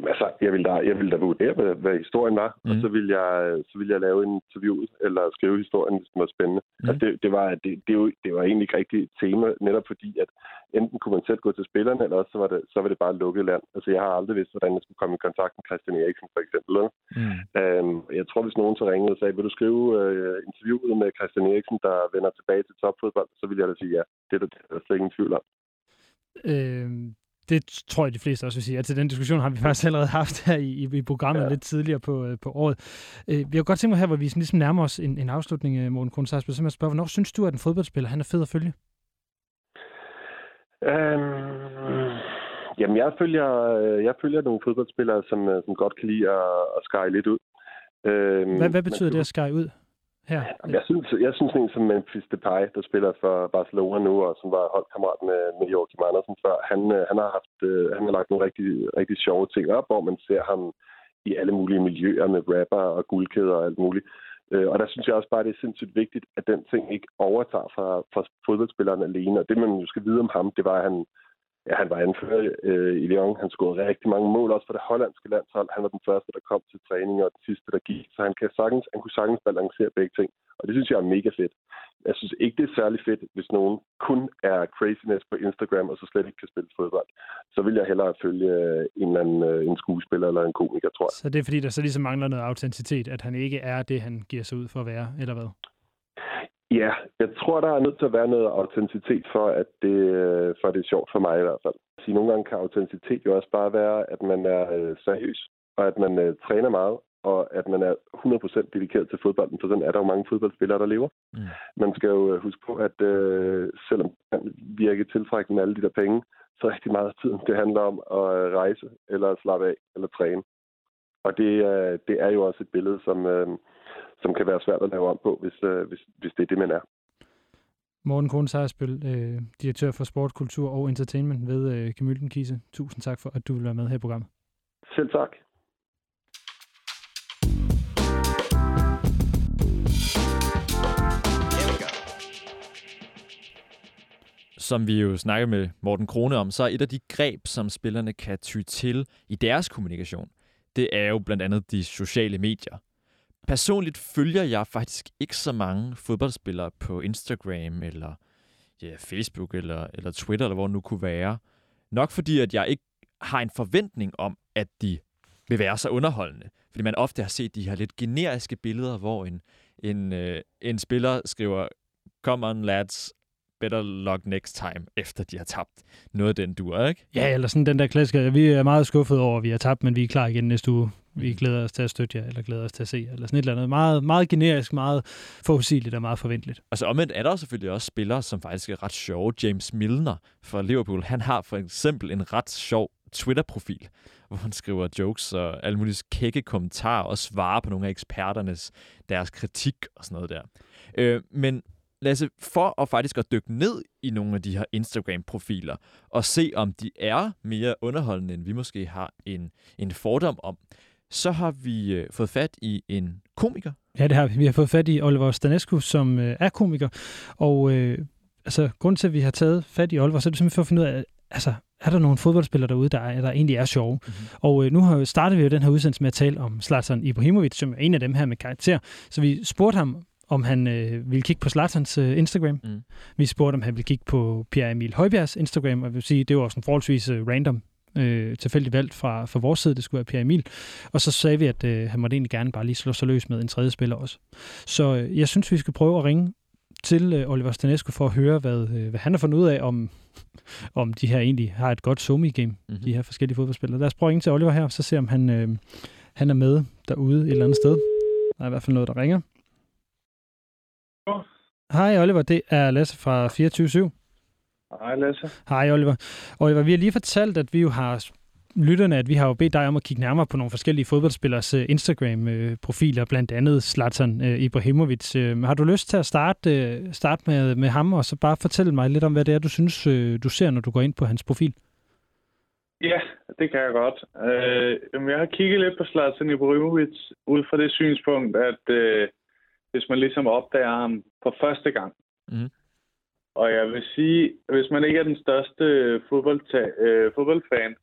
Jamen, altså, jeg ville da, jeg ville da vurdere, hvad, hvad historien var, mm. og så ville, jeg, så ville jeg lave en interview eller skrive historien, hvis den var spændende. Mm. Altså, det, det, var, det, det, jo, det var egentlig ikke rigtigt et tema, netop fordi, at enten kunne man selv gå til spillerne, eller også så var det, så var det bare lukket land. Altså, jeg har aldrig vidst, hvordan jeg skulle komme i kontakt med Christian Eriksen, for eksempel. Mm. Øhm, jeg tror, hvis nogen så ringede og sagde, vil du skrive øh, interviewet med Christian Eriksen, der vender tilbage til topfodbold, så ville jeg da sige ja. Det er der, det er der slet ingen tvivl om. Øh, det tror jeg, de fleste også vil sige. Altså, den diskussion har vi faktisk allerede haft her i, i, programmet ja. Lidt tidligere på, øh, på året. Øh, vi har godt tænkt mig her, hvor vi sådan ligesom nærmer os en, en afslutning, øh, Morten Kronsarsby, simpelthen at spørge, hvornår synes du, at en fodboldspiller han er fed at følge? Øhm, jamen, jeg følger, øh, jeg følger nogle fodboldspillere, som, som godt kan lide at, at skære lidt ud. Øhm, Hvad, hvad betyder det at skære ud Ja. Jeg synes, jeg synes en som Memphis Depay, der spiller for Barcelona nu, og som var holdkammerat med, med Joachim Andersen før, han, øh, han, har haft, øh, han har lagt nogle rigtig, rigtig sjove ting op, hvor man ser ham i alle mulige miljøer med rapper og guldkæder og alt muligt. Øh, og der synes jeg også bare, det er sindssygt vigtigt, at den ting ikke overtager fra, fra fodboldspilleren alene. Og det, man jo skal vide om ham, det var, at han, ja, han var anfører øh, i Lyon. Han scorede rigtig mange mål, også for det hollandske landshold. Han var den første, der kom til træning, og den sidste, der gik. Så han, kan sagtens, han kunne sagtens balancere begge ting. Og det synes jeg er mega fedt. jeg synes ikke, det er særlig fedt, hvis nogen kun er craziness på Instagram, og så slet ikke kan spille fodbold. Så vil jeg hellere følge øh, en eller anden øh, en skuespiller eller en komiker, tror jeg. Så det er fordi, der så ligesom mangler noget autenticitet, at han ikke er det, han giver sig ud for at være, eller hvad? Ja, jeg tror, der er nødt til at være noget autenticitet for, at det, øh, for det er sjovt for mig i hvert fald. Så nogle gange kan autenticitet jo også bare være, at man er øh, seriøs, og at man øh, træner meget, og at man er 100% dedikeret til fodbolden, for sådan er der jo mange fodboldspillere, der lever. Mm. Man skal jo øh, huske på, at øh, selvom det kan virke tiltrækkende med alle de der penge, så rigtig meget af tiden, det handler om at rejse, eller slappe af, eller træne. Og det, øh, det er jo også et billede, som, øh, som kan være svært at lave om på, hvis, øh, hvis, hvis det er det, man er. Morten Krohn Sejersbøl, øh, direktør for Sport, Kultur og Entertainment ved øh, Gemyldenkise. Tusind tak for, at du vil være med her i programmet. Selv tak. Som vi jo snakker med Morten Krone om, så er et af de greb, som spillerne kan ty til i deres kommunikation, det er jo blandt andet de sociale medier. Personligt følger jeg faktisk ikke så mange fodboldspillere på Instagram eller ja, Facebook eller, eller Twitter, eller hvor det nu kunne være. Nok fordi, at jeg ikke har en forventning om, at de vil være så underholdende. Fordi man ofte har set de her lidt generiske billeder, hvor en, en, øh, en spiller skriver, come on lads, better luck next time, efter de har tabt. Noget af den duer, ikke? Ja, eller sådan den der klassiker. Vi er meget skuffet over, at vi har tabt, men vi er klar igen næste uge. Vi glæder os til at støtte jer, eller glæder os til at se jer, eller sådan et eller andet. Meget, meget generisk, meget forudsigeligt og meget forventeligt. Altså omvendt er der selvfølgelig også spillere, som faktisk er ret sjove. James Milner fra Liverpool, han har for eksempel en ret sjov Twitter-profil, hvor han skriver jokes og alle mulige kække kommentarer og svarer på nogle af eksperternes deres kritik og sådan noget der. Øh, men Lasse, for at faktisk at dykke ned i nogle af de her Instagram-profiler og se, om de er mere underholdende, end vi måske har en, en fordom om, så har vi øh, fået fat i en komiker. Ja, det har vi. Vi har fået fat i Oliver Stanescu, som øh, er komiker. Og øh, altså, grund til, at vi har taget fat i Oliver, så er det simpelthen for at finde ud af, altså, er der nogle fodboldspillere derude, der, er, der egentlig er sjove? Mm-hmm. Og øh, nu har startet vi jo den her udsendelse med at tale om Zlatan Ibrahimovic, som er en af dem her med karakter. Så vi spurgte ham, om han øh, ville kigge på Zlatans øh, Instagram. Mm. Vi spurgte, om han ville kigge på Pierre Emil Højbjergs Instagram, og jeg vil sige, det var sådan forholdsvis øh, random øh, tilfældigt valgt fra, fra vores side, det skulle være Pierre Emil. Og så sagde vi, at øh, han måtte egentlig gerne bare lige slå sig løs med en tredje spiller også. Så øh, jeg synes, vi skal prøve at ringe til øh, Oliver Stanescu for at høre, hvad, øh, hvad han har fundet ud af, om, om de her egentlig har et godt somi-game, mm-hmm. de her forskellige fodboldspillere. Lad os prøve at ringe til Oliver her, så se om han, øh, han er med derude et eller andet sted. Der er i hvert fald noget, der ringer. Hej Oliver, det er Lasse fra 24 Hej Lasse. Hej Oliver. Oliver, vi har lige fortalt, at vi jo har lytterne, at vi har jo bedt dig om at kigge nærmere på nogle forskellige fodboldspillers uh, Instagram-profiler, blandt andet Zlatan uh, Ibrahimovic. Uh, har du lyst til at starte, starte med, med ham, og så bare fortælle mig lidt om, hvad det er, du synes, du ser, når du går ind på hans profil? Ja, det kan jeg godt. Uh, jeg har kigget lidt på Zlatan Ibrahimovic ud fra det synspunkt, at uh, hvis man ligesom opdager ham for første gang, mm. og jeg vil sige, hvis man ikke er den største fodboldta- øh, fodboldfan,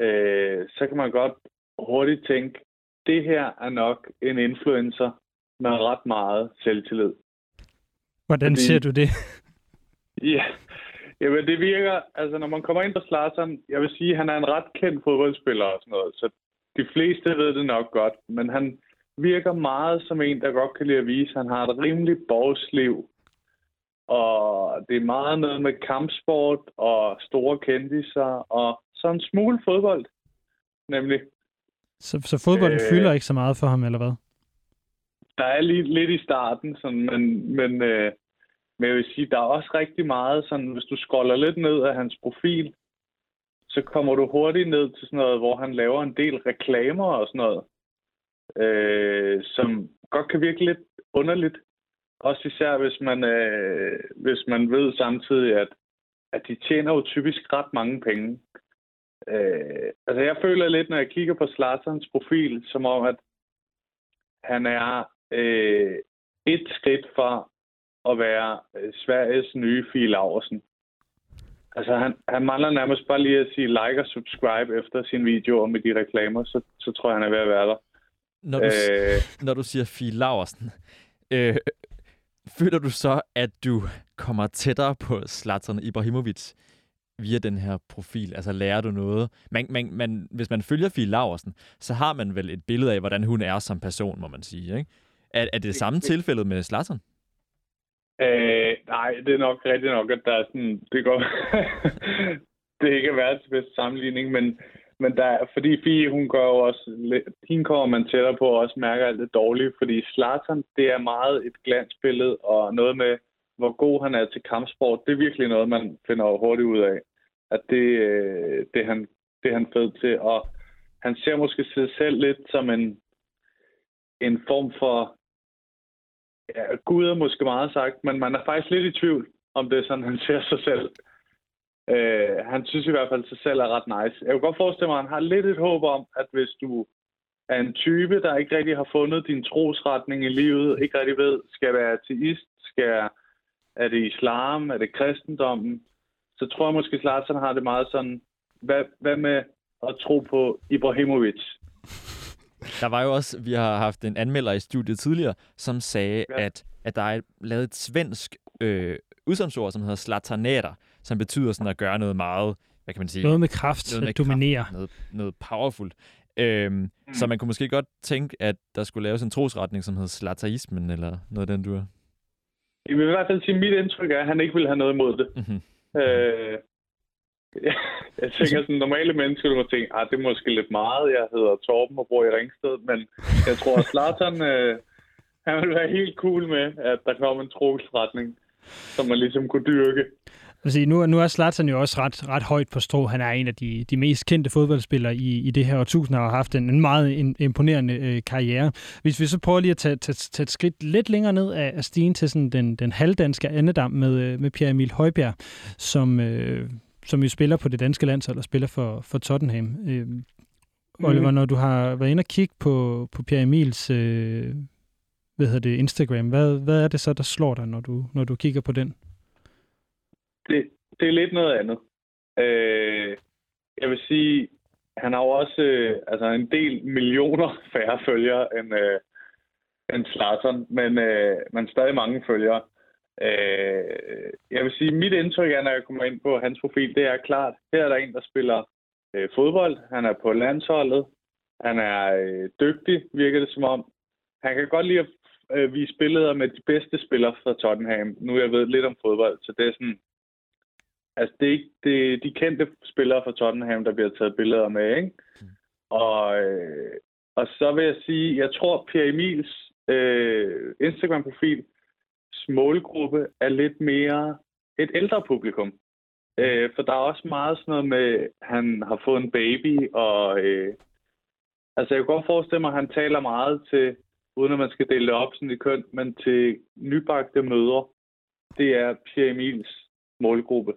øh, så kan man godt hurtigt tænke, det her er nok en influencer med ret meget selvtillid. Hvordan Fordi, ser du det? ja, jamen det virker, altså når man kommer ind på Zlatan, jeg vil sige, han er en ret kendt fodboldspiller og sådan noget, så de fleste ved det nok godt, men han virker meget som en, der godt kan lide at vise, at han har et rimeligt borgsliv, og det er meget noget med kampsport og store kendiser, og så en smule fodbold, nemlig. Så, så fodbolden øh, fylder ikke så meget for ham, eller hvad? Der er lige lidt i starten, sådan, men, men, øh, men jeg vil sige, der er også rigtig meget, sådan, hvis du scroller lidt ned af hans profil, så kommer du hurtigt ned til sådan noget, hvor han laver en del reklamer og sådan noget, øh, som godt kan virke lidt underligt. Også især, hvis man, øh, hvis man ved samtidig, at, at de tjener jo typisk ret mange penge. Øh, altså jeg føler lidt, når jeg kigger på Slatterns profil, som om, at han er øh, et skridt fra at være øh, Sveriges nye Fie Laversen. Altså han, han mangler nærmest bare lige at sige like og subscribe efter sin video og med de reklamer, så, så tror jeg, han er ved at være der. Når du, øh, når du siger Fie Laversen, øh, føler du så, at du kommer tættere på Zlatan Ibrahimovic via den her profil? Altså lærer du noget? Man, man, man, hvis man følger Fie Laversen, så har man vel et billede af, hvordan hun er som person, må man sige. Ikke? Er, er det det samme tilfælde med Zlatan? Øh, nej, det er nok rigtigt nok, at der er sådan, det går, det er ikke verdens bedste sammenligning, men, men der, fordi Fie, hun gør jo også, hende kommer man tættere på og også mærker alt det dårlige, fordi Zlatan, det er meget et glansbillede, og noget med, hvor god han er til kampsport, det er virkelig noget, man finder hurtigt ud af, at det, øh, det, er han, det er han fed til, og han ser måske sig selv lidt som en, en form for, ja, Gud er måske meget sagt, men man er faktisk lidt i tvivl, om det er sådan, han ser sig selv. Øh, han synes i hvert fald, at sig selv er ret nice. Jeg kan godt forestille mig, at han har lidt et håb om, at hvis du er en type, der ikke rigtig har fundet din trosretning i livet, ikke rigtig ved, skal være ateist, skal er det islam, er det kristendommen, så tror jeg måske, Zlatan har det meget sådan, hvad, hvad med at tro på Ibrahimovic? Der var jo også, vi har haft en anmelder i studiet tidligere, som sagde, ja. at, at der er lavet et svensk øh, udsagnsord, som hedder slataneter, som betyder sådan at gøre noget meget, hvad kan man sige? Noget med kraft, noget med at dominere. Kraft, noget, noget powerful. Øhm, mm. Så man kunne måske godt tænke, at der skulle laves en trosretning, som hedder slataismen, eller noget af den, du er. Jeg vil i hvert fald sige, at mit indtryk er, at han ikke vil have noget imod det. Mm-hmm. Øh, jeg tænker sådan, normale mennesker, du må tænke, ah, det er måske lidt meget. Jeg hedder Torben og bor i Ringsted, men jeg tror, at Zlatan, øh, han vil være helt cool med, at der kommer en trosretning, som man ligesom kunne dyrke. Altså, nu, nu er Zlatan jo også ret, ret højt på strå. Han er en af de, de mest kendte fodboldspillere i, i det her årtusind, og har haft en, en meget imponerende øh, karriere. Hvis vi så prøver lige at tage, tage, tage et skridt lidt længere ned af, af stigen til sådan den, den halvdanske andedam med, øh, med Pierre Emil Højbjerg, som, øh, som jo spiller på det danske landshold og spiller for, for Tottenham. Øh, Oliver, når du har været inde og kigge på, på Pierre Emils øh, hvad hedder det, Instagram, hvad, hvad er det så, der slår dig, når du, når du kigger på den? Det, det er lidt noget andet. Øh, jeg vil sige, han har jo også øh, altså en del millioner færre følgere end, øh, end Slatern, men, øh, men stadig mange følgere. Øh, jeg vil sige, mit indtryk er, når jeg kommer ind på hans profil, det er klart, her er der en, der spiller øh, fodbold. Han er på landsholdet. Han er øh, dygtig, virker det som om. Han kan godt lide at øh, vise billeder med de bedste spillere fra Tottenham. Nu jeg ved lidt om fodbold, så det er sådan... Altså, det er ikke det er de kendte spillere fra Tottenham, der bliver taget billeder med, ikke? Og, øh, og så vil jeg sige, jeg tror, Pierre Emils øh, Instagram-profil målgruppe er lidt mere et ældre publikum. Øh, for der er også meget sådan noget med, at han har fået en baby, og øh, altså jeg kan godt forestille mig, at han taler meget til, uden at man skal dele det op sådan i køn, men til nybagte mødre. Det er Pierre Emils målgruppe.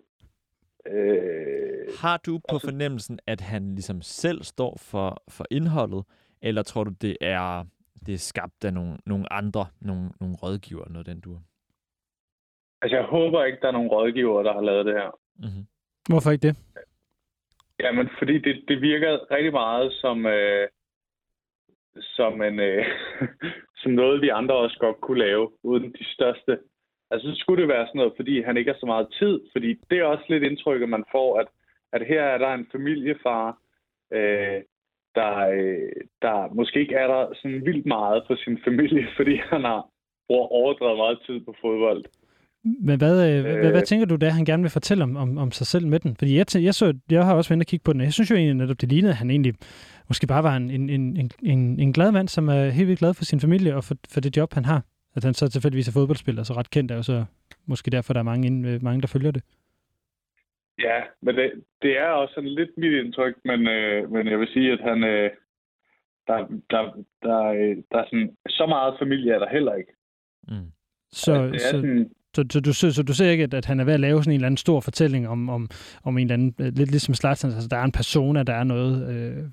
Øh, Har du på fornemmelsen, at han ligesom selv står for, for indholdet, eller tror du, det er, det er skabt af nogle, nogle andre, nogle, nogle rådgiver, noget den du altså jeg håber ikke, der er nogen rådgiver, der har lavet det her. Mm-hmm. Hvorfor ikke det? Jamen, fordi det, det virker rigtig meget som, øh, som, en, øh, som noget, vi andre også godt kunne lave, uden de største. Altså, så skulle det være sådan noget, fordi han ikke har så meget tid. Fordi det er også lidt indtrykket, man får, at, at her er der en familiefar, øh, der, øh, der måske ikke er der sådan vildt meget for sin familie, fordi han har brugt overdrevet meget tid på fodbold. Men hvad, øh, hvad, hvad, hvad tænker du, da han gerne vil fortælle om, om, om sig selv med den? Fordi jeg, tæ- jeg, så, jeg har også været inde og kigge på den, og jeg synes jo egentlig netop, det lignede, at han egentlig måske bare var en, en, en, en, en glad mand, som er helt vildt glad for sin familie og for, for det job, han har. At han så tilfældigvis er fodboldspiller, så ret kendt er jo så måske derfor, der er mange, ind- øh, mange der følger det. Ja, men det, det er også sådan lidt mit indtryk, men, øh, men jeg vil sige, at han, øh, der, der, der, øh, der er sådan, så meget familie er der heller ikke. Mm. Så, Altså, så, sådan, så, så, du, så, så du ser ikke, at, at han er ved at lave sådan en eller anden stor fortælling om, om, om en eller anden, øh, lidt ligesom Zlatan, altså der er en persona, der er noget, øh,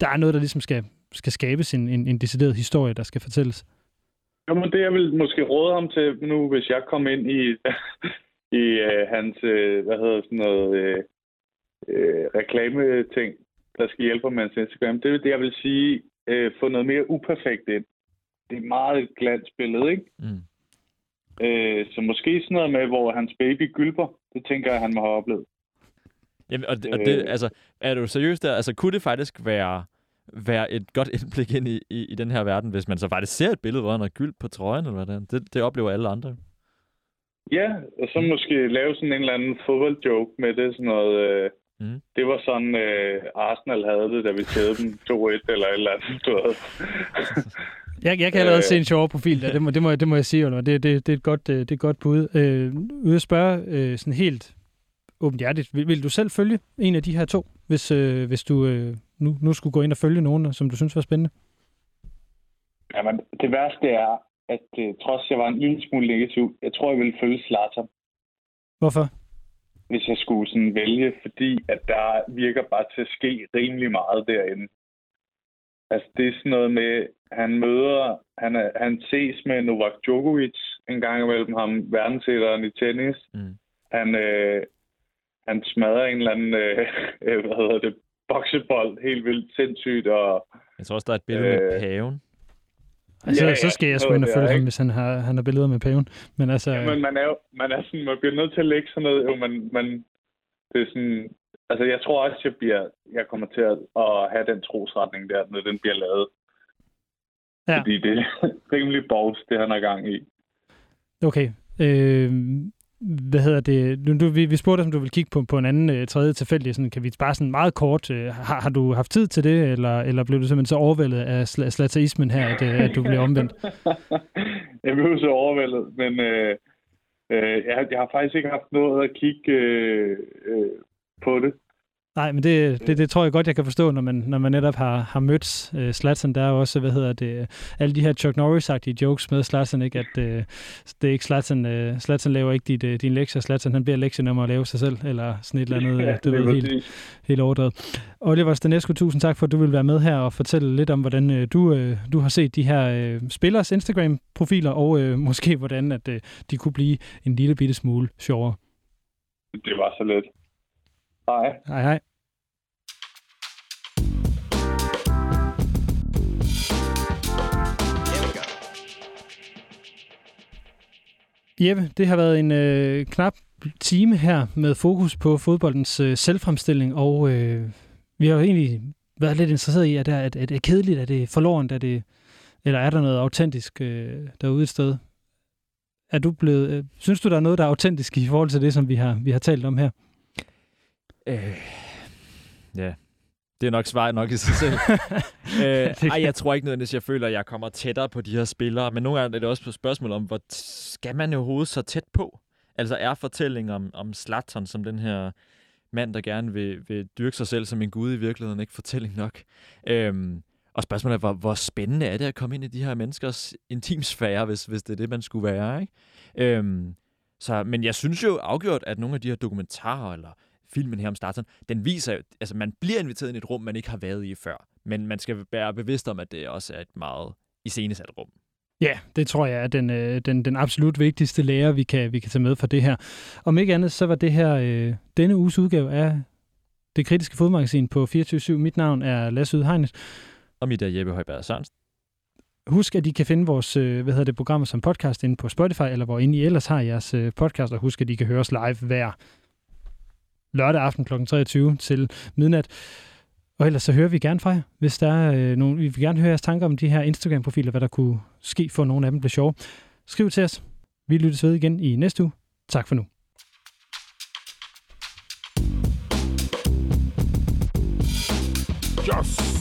der er noget, der ligesom skal, skal skabes en, en, en decideret historie, der skal fortælles. Jamen, det jeg vil måske råde ham til nu, hvis jeg kom ind i, i øh, hans, øh, hvad hedder sådan noget, øh, øh, reklame-ting, der skal hjælpe ham med hans Instagram, det er det, jeg vil sige, øh, få noget mere uperfekt ind. Det er meget et glansbillede, ikke? Mm. Øh, så måske sådan noget med, hvor hans baby gylper. Det tænker jeg, han må have oplevet. Jamen, og, det, og det, Øh. altså, er du seriøs der? Altså, kunne det faktisk være, være et godt indblik ind i, i, i den her verden, hvis man så faktisk ser et billede, hvor han har gyld på trøjen, eller hvad det er? Det, det oplever alle andre. Ja, og så måske lave sådan en eller anden fodboldjoke med det. Sådan noget, øh, Mm. Det var sådan, øh, Arsenal havde det, da vi tævede dem 2-1 eller et eller andet. Du ved. Jeg, jeg kan allerede Øh. se en sjovere profil der. Det må, det må, det må jeg sige, Oliver. Det, det, det, er et godt, øh, det er et godt bud. Øh, ude at spørge øh, sådan helt åbenhjertigt. Vil, vil du selv følge en af de her to, hvis, øh, hvis du øh, nu, nu skulle gå ind og følge nogen, som du synes var spændende? Jamen, det værste er, at øh, trods jeg var en lille smule negativ, jeg tror, jeg ville følge Zlatan, Hvorfor? hvis jeg skulle sådan vælge, fordi at der virker bare til at ske rimelig meget derinde. Altså, det er sådan noget med, han møder, han, er, han ses med Novak Djokovic en gang imellem ham, verdensætteren i tennis. Mm. Han, øh, han smadrer en eller anden, øh, hvad hedder det, boksebold helt vildt sindssygt, og Jeg tror også, der er et billede øh, med paven. Altså, Ja, så ja, skal jeg sgu ind og følge ham, ikke? hvis han har, han har billeder med paven. Men altså, Ja, men man er jo, man er sådan, man bliver nødt til at lægge sådan noget, jo, man, man, det er sådan, altså jeg tror også, jeg bliver, jeg kommer til at, at have den trosretning der, når den bliver lavet. Ja. Fordi det er rimelig balls, det han er gang i. okay. Øh, hvad hedder det? Nu, du, vi, vi spurgte, om du vil kigge på, på en anden øh, tredje tilfældig. Sådan, kan vi bare sådan meget kort... Øh, har, har du haft tid til det, eller, eller blev du simpelthen så overvældet af sl- slataismen her, at, øh, at du blev omvendt? jeg blev så overvældet, men øh, øh, jeg, jeg har faktisk ikke haft noget at kigge øh, øh, på det. Nej, men det, det, det tror jeg godt, jeg kan forstå, når man, når man netop har, har mødt øh, Zlatan. Der er også, hvad hedder det, alle de her Chuck Norris-agtige jokes med Zlatan, ikke? At øh, det er ikke Zlatan, øh, Zlatan laver ikke dit, øh, din lektier. Zlatan, han bliver lektienummer at lave sig selv, eller sådan et eller andet, Ja, øh, du det ved, helt, helt overdrevet. Oliver Stanescu, tusind tak for, at du vil være med her og fortælle lidt om, hvordan øh, du, øh, du har set de her øh, spillers Instagram-profiler, og øh, måske hvordan at, øh, de kunne blive en lille bitte smule sjovere. Det var så let. Hej. Hej hej. Jeppe, det har været en øh, knap time her med fokus på fodboldens øh, selvfremstilling, og øh, vi har jo egentlig været lidt interesseret i, at det er, at, at det er kedeligt, er det forlorent, er det, eller er der noget autentisk øh, derude et sted? Er du blevet, øh, synes du, der er noget, der er autentisk i forhold til det, som vi har, vi har talt om her? Øh, ja, det er nok svaret nok i sig selv. øh, ej, jeg tror ikke nødvendigvis, jeg føler, at jeg kommer tættere på de her spillere. Men nogle gange er det også på spørgsmål om, hvor skal man overhovedet så tæt på? Altså er fortællingen om, om Zlatan som den her mand, der gerne vil, vil dyrke sig selv som en gud i virkeligheden, ikke fortælling nok. Øhm, og spørgsmålet er, hvor, hvor spændende er det at komme ind i de her menneskers intimsfære, hvis, hvis det er det, man skulle være, ikke? Øhm, så, men jeg synes jo afgjort, at nogle af de her dokumentarer eller filmen her om Zlatan, den viser jo, altså man bliver inviteret ind i et rum, man ikke har været i før. Men man skal være bevidst om, at det også er et meget iscenesat rum. Ja, det tror jeg er den, øh, den, den absolut vigtigste lære, vi kan, vi kan tage med fra det her. Om ikke andet, så var det her øh, denne uges udgave af det kritiske fodmagasin på 24-7. Mit navn er Lasse Udhegnet. Og mit er Jeppe Højberg Sørensen. Husk, at I kan finde vores øh, hvad hedder det, programmer som podcast inde på Spotify, eller hvor inde I ellers har jeres øh, podcast, og husk, at I kan høre os live hver lørdag aften kl. 23 til midnat. Og ellers så hører vi gerne fra jer, hvis der er øh, nogen. Vi vil gerne høre jeres tanker om de her Instagram-profiler, hvad der kunne ske for, nogle af dem blev sjove. Skriv til os. Vi lyttes ved igen i næste uge. Tak for nu. Yes!